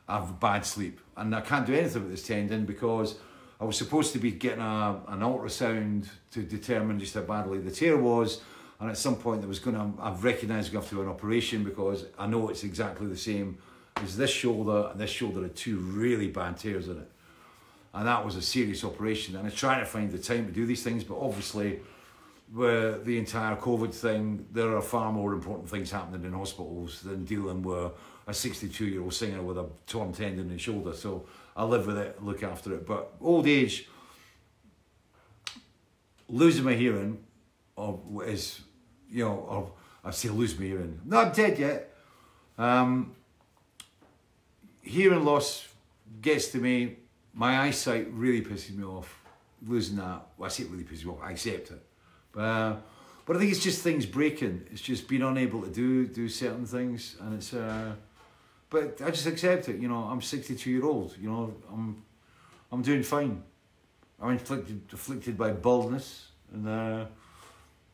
I have bad sleep, and I can't do anything with this tendon because I was supposed to be getting a, an ultrasound to determine just how badly the tear was. And at some point, there was going to, I've recognised going to have to do an operation because I know it's exactly the same as this shoulder, and this shoulder had two really bad tears in it. And that was a serious operation. And I trying to find the time to do these things, but obviously, with the entire COVID thing, there are far more important things happening in hospitals than dealing with a 62 year old singer with a torn tendon in his shoulder. So I live with it, look after it. But old age, losing my hearing, or is, you know, or I say lose my hearing. Not dead yet. Um, hearing loss gets to me. My eyesight really pisses me off. Losing that, well, I say it really pisses me off. I accept it, but uh, but I think it's just things breaking. It's just being unable to do do certain things, and it's. Uh, but I just accept it. You know, I'm 62 year old. You know, I'm I'm doing fine. I'm inflicted afflicted by baldness, and uh,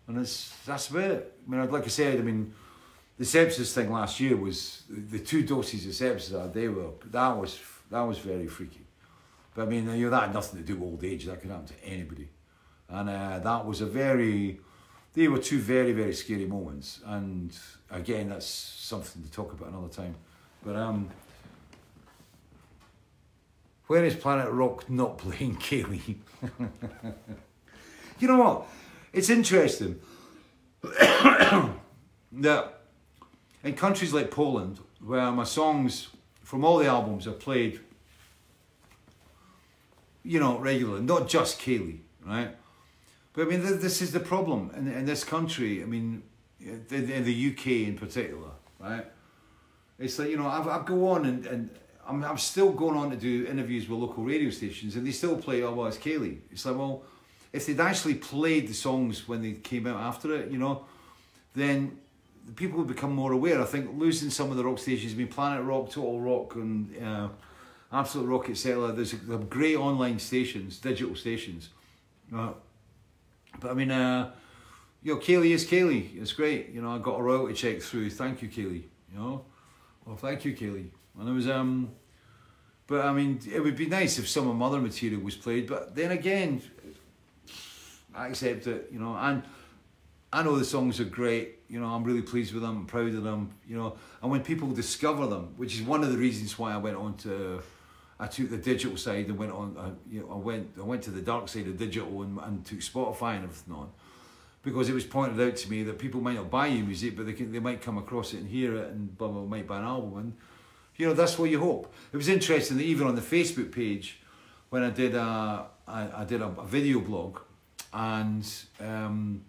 and it's that's about it. I mean, like I said, I mean, the sepsis thing last year was the two doses of sepsis I had. They were that was that was very freaky. But I mean, you know, that had nothing to do with old age. That could happen to anybody, and uh, that was a very. They were two very very scary moments, and again, that's something to talk about another time. But um, where is Planet Rock not playing Kayleigh? you know what? It's interesting that in countries like Poland, where my songs from all the albums are played, you know, regularly, not just Kayleigh, right? But I mean, th- this is the problem in, in this country. I mean, in the UK in particular, right? It's like, you know, I've, I go on and, and I'm, I'm still going on to do interviews with local radio stations and they still play, oh, well, it's Kayleigh. It's like, well, if they'd actually played the songs when they came out after it, you know, then people would become more aware. I think losing some of the rock stations, I mean, Planet Rock, Total Rock, and uh, Absolute Rock, etc. There's great online stations, digital stations. Uh, but I mean, uh, you know, Kayleigh is Kayleigh. It's great. You know, I got a royalty check through. Thank you, Kayleigh. You know, well, thank you, Kayleigh. And it was um, but I mean, it would be nice if some of my other material was played. But then again, I accept it. You know, and I know the songs are great. You know, I'm really pleased with them. I'm proud of them. You know, and when people discover them, which is one of the reasons why I went on to, I took the digital side and went on. I, you know, I went I went to the dark side of digital and, and took Spotify and everything on, because it was pointed out to me that people might not buy your music, but they can, they might come across it and hear it and blah blah might buy an album and, you know, that's what you hope. It was interesting that even on the Facebook page, when I did a I, I did a, a video blog, and. Um,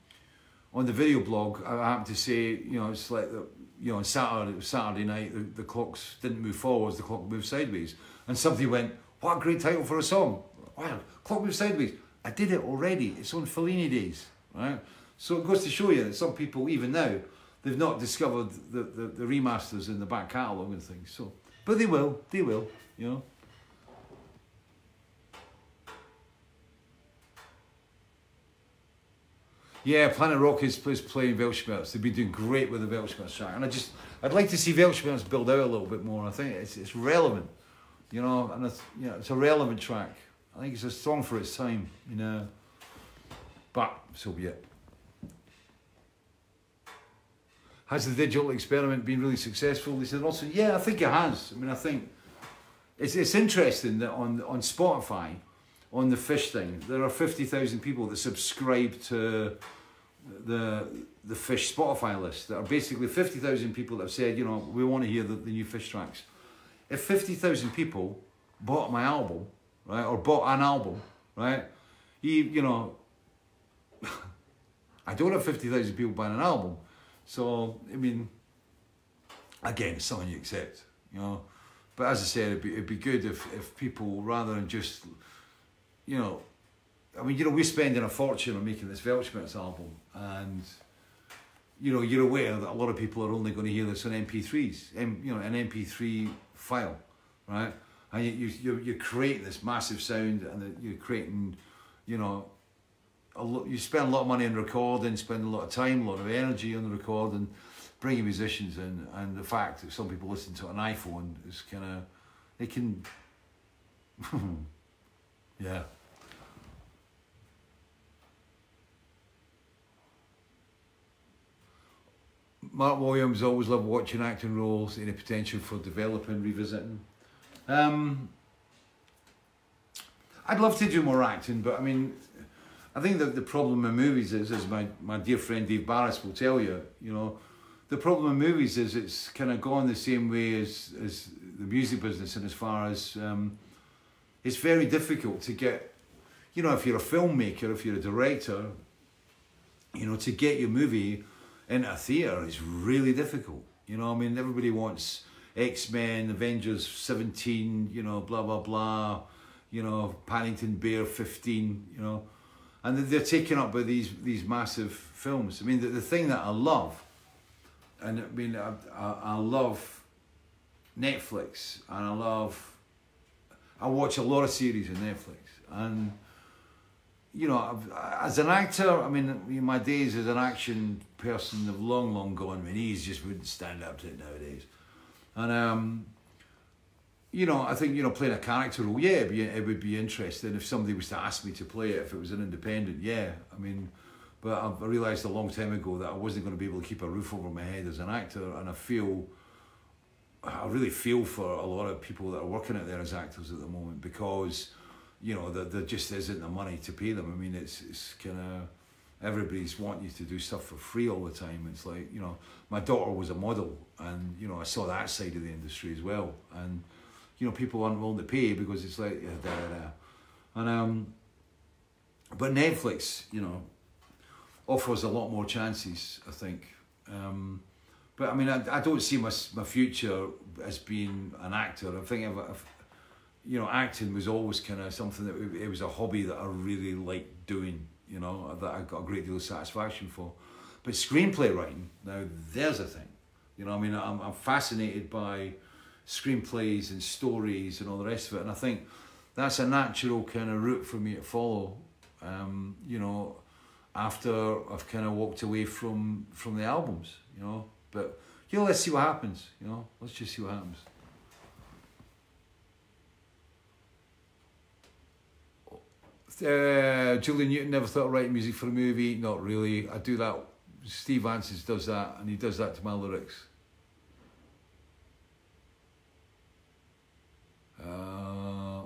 on the video blog, I happened to say, you know, it's like the, you know, on Saturday, Saturday night, the, the clocks didn't move forwards, the clock moved sideways. And somebody went, what a great title for a song. Wow, clock moved sideways. I did it already. It's on Fellini days, right? So it goes to show you that some people, even now, they've not discovered the, the, the remasters in the back catalogue and things. So, but they will, they will, you know. Yeah, Planet Rock is, is playing Weltschmerz. They've been doing great with the Weltschmerz track. And I just, I'd like to see Weltschmerz build out a little bit more. I think it's, it's relevant, you know, and it's, you know, it's a relevant track. I think it's a song for its time, you know. But, so be it. Has the digital experiment been really successful? They said also, yeah, I think it has. I mean, I think it's, it's interesting that on, on Spotify, on the fish thing, there are 50,000 people that subscribe to the the fish Spotify list that are basically 50,000 people that have said, you know, we want to hear the, the new fish tracks. If 50,000 people bought my album, right, or bought an album, right, you, you know, I don't have 50,000 people buying an album. So, I mean, again, it's something you accept, you know. But as I said, it'd be, it'd be good if, if people, rather than just you know, I mean, you know, we're spending a fortune on making this Weltschmerz album, and you know, you're aware that a lot of people are only going to hear this on MP3s, M, you know, an MP3 file, right? And you you you create this massive sound, and you're creating, you know, lot. You spend a lot of money on recording, spend a lot of time, a lot of energy on the recording, bringing musicians in, and the fact that some people listen to an iPhone is kind of, it can. Yeah. Mark Williams always loved watching acting roles, any potential for developing, revisiting. Um, I'd love to do more acting, but I mean, I think that the problem in movies is, as my, my dear friend Dave Barris will tell you, you know, the problem in movies is it's kind of gone the same way as, as the music business, and as far as um, it's very difficult to get, you know, if you're a filmmaker, if you're a director, you know, to get your movie into a theatre is really difficult. You know, I mean, everybody wants X Men, Avengers 17, you know, blah, blah, blah, you know, Paddington Bear 15, you know, and they're taken up by these, these massive films. I mean, the, the thing that I love, and I mean, I, I, I love Netflix and I love, I watch a lot of series on Netflix and you know, as an actor, I mean, my days as an action person have long, long gone. My knees just wouldn't stand up to it nowadays. And, um, you know, I think, you know, playing a character role, yeah, be, it would be interesting if somebody was to ask me to play it, if it was an independent, yeah. I mean, but I realised a long time ago that I wasn't going to be able to keep a roof over my head as an actor. And I feel, I really feel for a lot of people that are working out there as actors at the moment because you know, there, there just isn't the money to pay them. I mean, it's it's kind of everybody's wanting you to do stuff for free all the time. It's like you know, my daughter was a model, and you know, I saw that side of the industry as well, and you know, people aren't willing to pay because it's like yeah, da da da, and um, but Netflix, you know, offers a lot more chances. I think. Um, but I mean, I, I don't see my my future as being an actor. I think if, if you know, acting was always kind of something that it was a hobby that I really liked doing, you know, that I got a great deal of satisfaction for. But screenplay writing, now there's a thing. You know, I mean, I'm, I'm fascinated by screenplays and stories and all the rest of it. And I think that's a natural kind of route for me to follow, um, you know, after I've kind of walked away from, from the albums, you know. But, you know, let's see what happens, you know, let's just see what happens. Uh, Julian Newton never thought of writing music for a movie. Not really. I do that. Steve Vantsis does that, and he does that to my lyrics. Uh,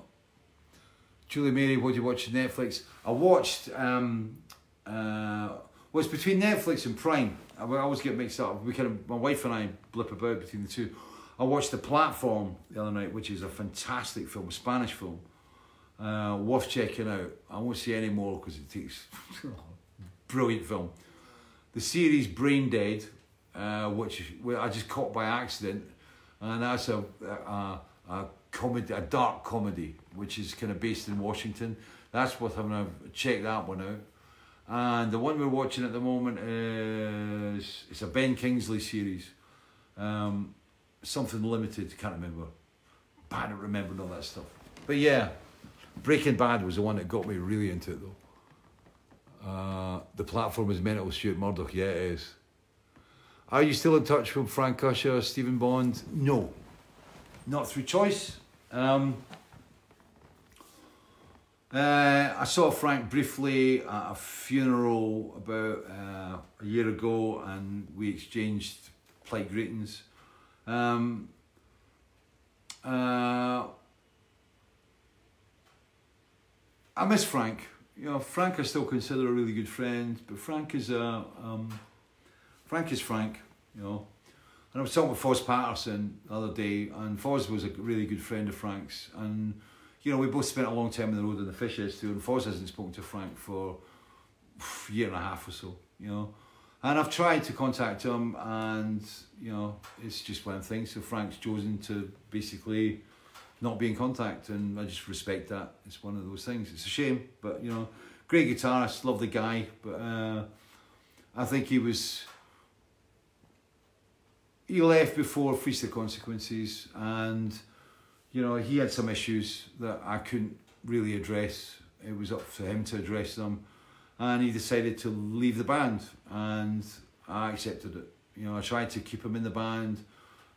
Julie Mary, what do you watch Netflix? I watched. Um, uh, well, it's between Netflix and Prime. I I always get mixed up. We kind of, my wife and I blip about between the two. I watched The Platform the other night, which is a fantastic film, a Spanish film uh, worth checking out. I won't say any more because it takes brilliant film. The series Brain Dead, uh, which I just caught by accident, and that's a, a, a comedy, a dark comedy, which is kind of based in Washington. That's worth having a check that one out. And the one we're watching at the moment is it's a Ben Kingsley series, um, something limited. Can't remember. Bad at remembering all that stuff. But yeah, Breaking Bad was the one that got me really into it though. Uh, the platform is mental, Stuart Murdoch. Yeah, it is. Are you still in touch with Frank Usher, Stephen Bond? No, not through choice. Um, uh, I saw Frank briefly at a funeral about uh, a year ago, and we exchanged polite greetings. Um, uh, I miss Frank. You know, Frank I still consider a really good friend, but Frank is a um, Frank is Frank. You know, and I was talking with Foz Patterson the other day, and Foz was a really good friend of Frank's, and you know we both spent a long time on the road in the fishes too, and Foz hasn't spoken to Frank for a year and a half or so. You know, and I've tried to contact him, and you know it's just one thing. So Frank's chosen to basically not be in contact, and I just respect that. It's one of those things. It's a shame, but you know, great guitarist, love the guy, but uh, I think he was. He left before Face the Consequences, and you know he had some issues that I couldn't really address. It was up to him to address them, and he decided to leave the band, and I accepted it. You know, I tried to keep him in the band,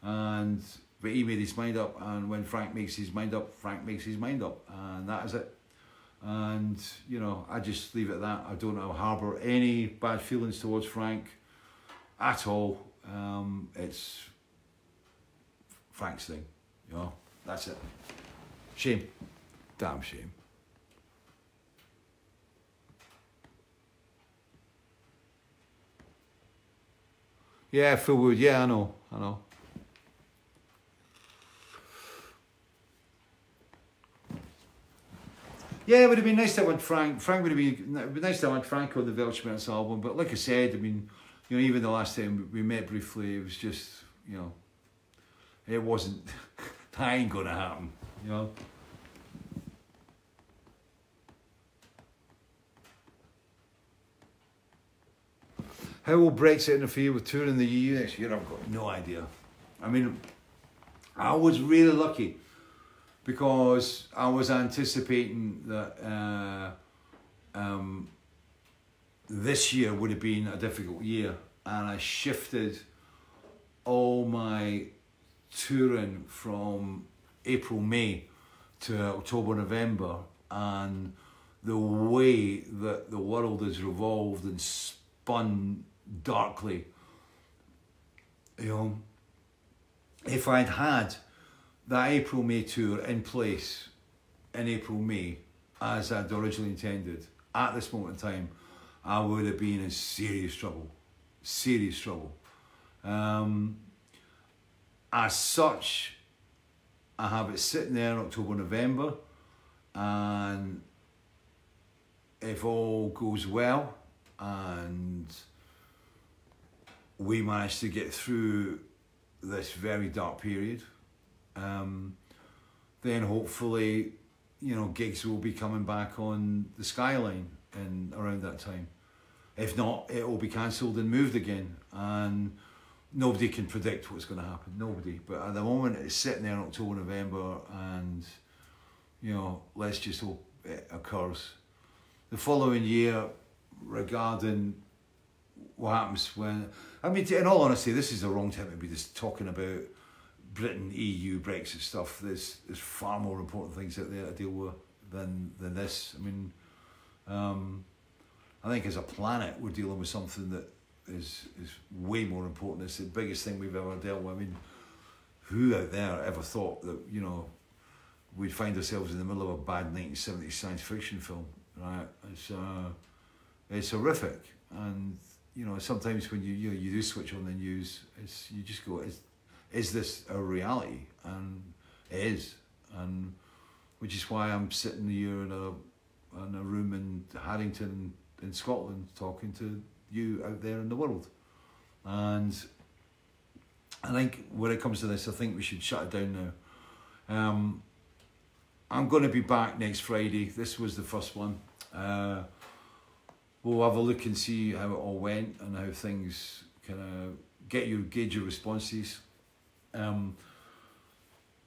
and but he made his mind up, and when Frank makes his mind up, Frank makes his mind up, and that is it. And you know, I just leave it at that. I don't harbour any bad feelings towards Frank at all. Um, it's Frank's thing, you know. That's it. Shame. Damn shame. Yeah, Phil Wood. Yeah, I know. I know. Yeah, it would have been nice to have had Frank. Frank would have been, would have been nice to have had Frank on the Weltschmerz album. But like I said, I mean, you know, even the last time we met briefly, it was just, you know, it wasn't. that ain't gonna happen. You know. How will Brexit interfere with touring the EU next year? I've got no idea. I mean, I was really lucky because I was anticipating that uh, um, this year would have been a difficult year, and I shifted all my touring from April, May to October, November, and the way that the world has revolved and spun darkly, you know, if I'd had that April May tour in place in April May as I'd originally intended at this moment in time, I would have been in serious trouble. Serious trouble. Um, as such, I have it sitting there in October, November, and if all goes well and we manage to get through this very dark period, um, then hopefully, you know, gigs will be coming back on the skyline and around that time. If not, it will be cancelled and moved again, and nobody can predict what's going to happen. Nobody. But at the moment, it's sitting there in October, November, and you know, let's just hope it occurs. The following year, regarding what happens when I mean, in all honesty, this is the wrong time to be just talking about Britain, EU, Brexit stuff. There's there's far more important things out there to deal with than than this. I mean, um, I think as a planet, we're dealing with something that is is way more important. It's the biggest thing we've ever dealt with. I mean, who out there ever thought that you know we'd find ourselves in the middle of a bad 1970s science fiction film? Right? It's uh, it's horrific, and you know sometimes when you you, know, you do switch on the news, it's you just go, is is this a reality? And it is, and which is why I'm sitting here in a in a room in Haddington in Scotland talking to you out there in the world. And I think when it comes to this, I think we should shut it down now. Um, I'm going to be back next Friday. This was the first one. Uh, we'll have a look and see how it all went and how things kind of get your gauge your responses. Um,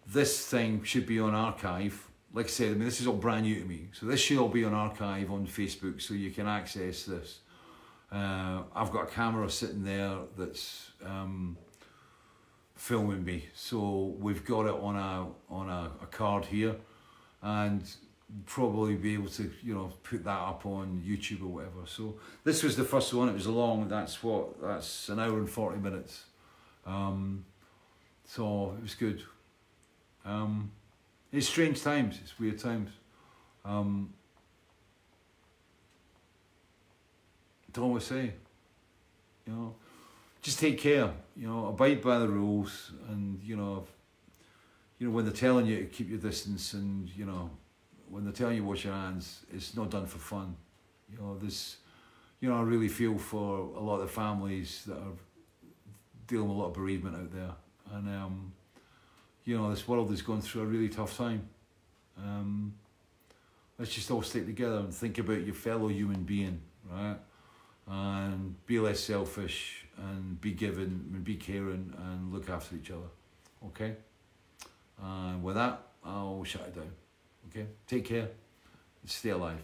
this thing should be on archive. Like I said, I mean, this is all brand new to me. So this should all be on archive on Facebook so you can access this. Uh, I've got a camera sitting there that's um, filming me. So we've got it on a on a, a card here and probably be able to, you know, put that up on YouTube or whatever. So this was the first one. It was long. That's what. That's an hour and forty minutes. Um, so it was good. Um, it's strange times. It's weird times. Um, don't always say. You know, just take care. You know, abide by the rules, and you know, you know when they're telling you to keep your distance, and you know, when they're telling you wash your hands, it's not done for fun. You know, this, you know, I really feel for a lot of the families that are dealing with a lot of bereavement out there, and um, you know, this world is going through a really tough time. Um, let's just all stick together and think about your fellow human being, right? And be less selfish and be giving and be caring and look after each other. Okay? And with that, I'll shut it down. Okay? Take care stay alive.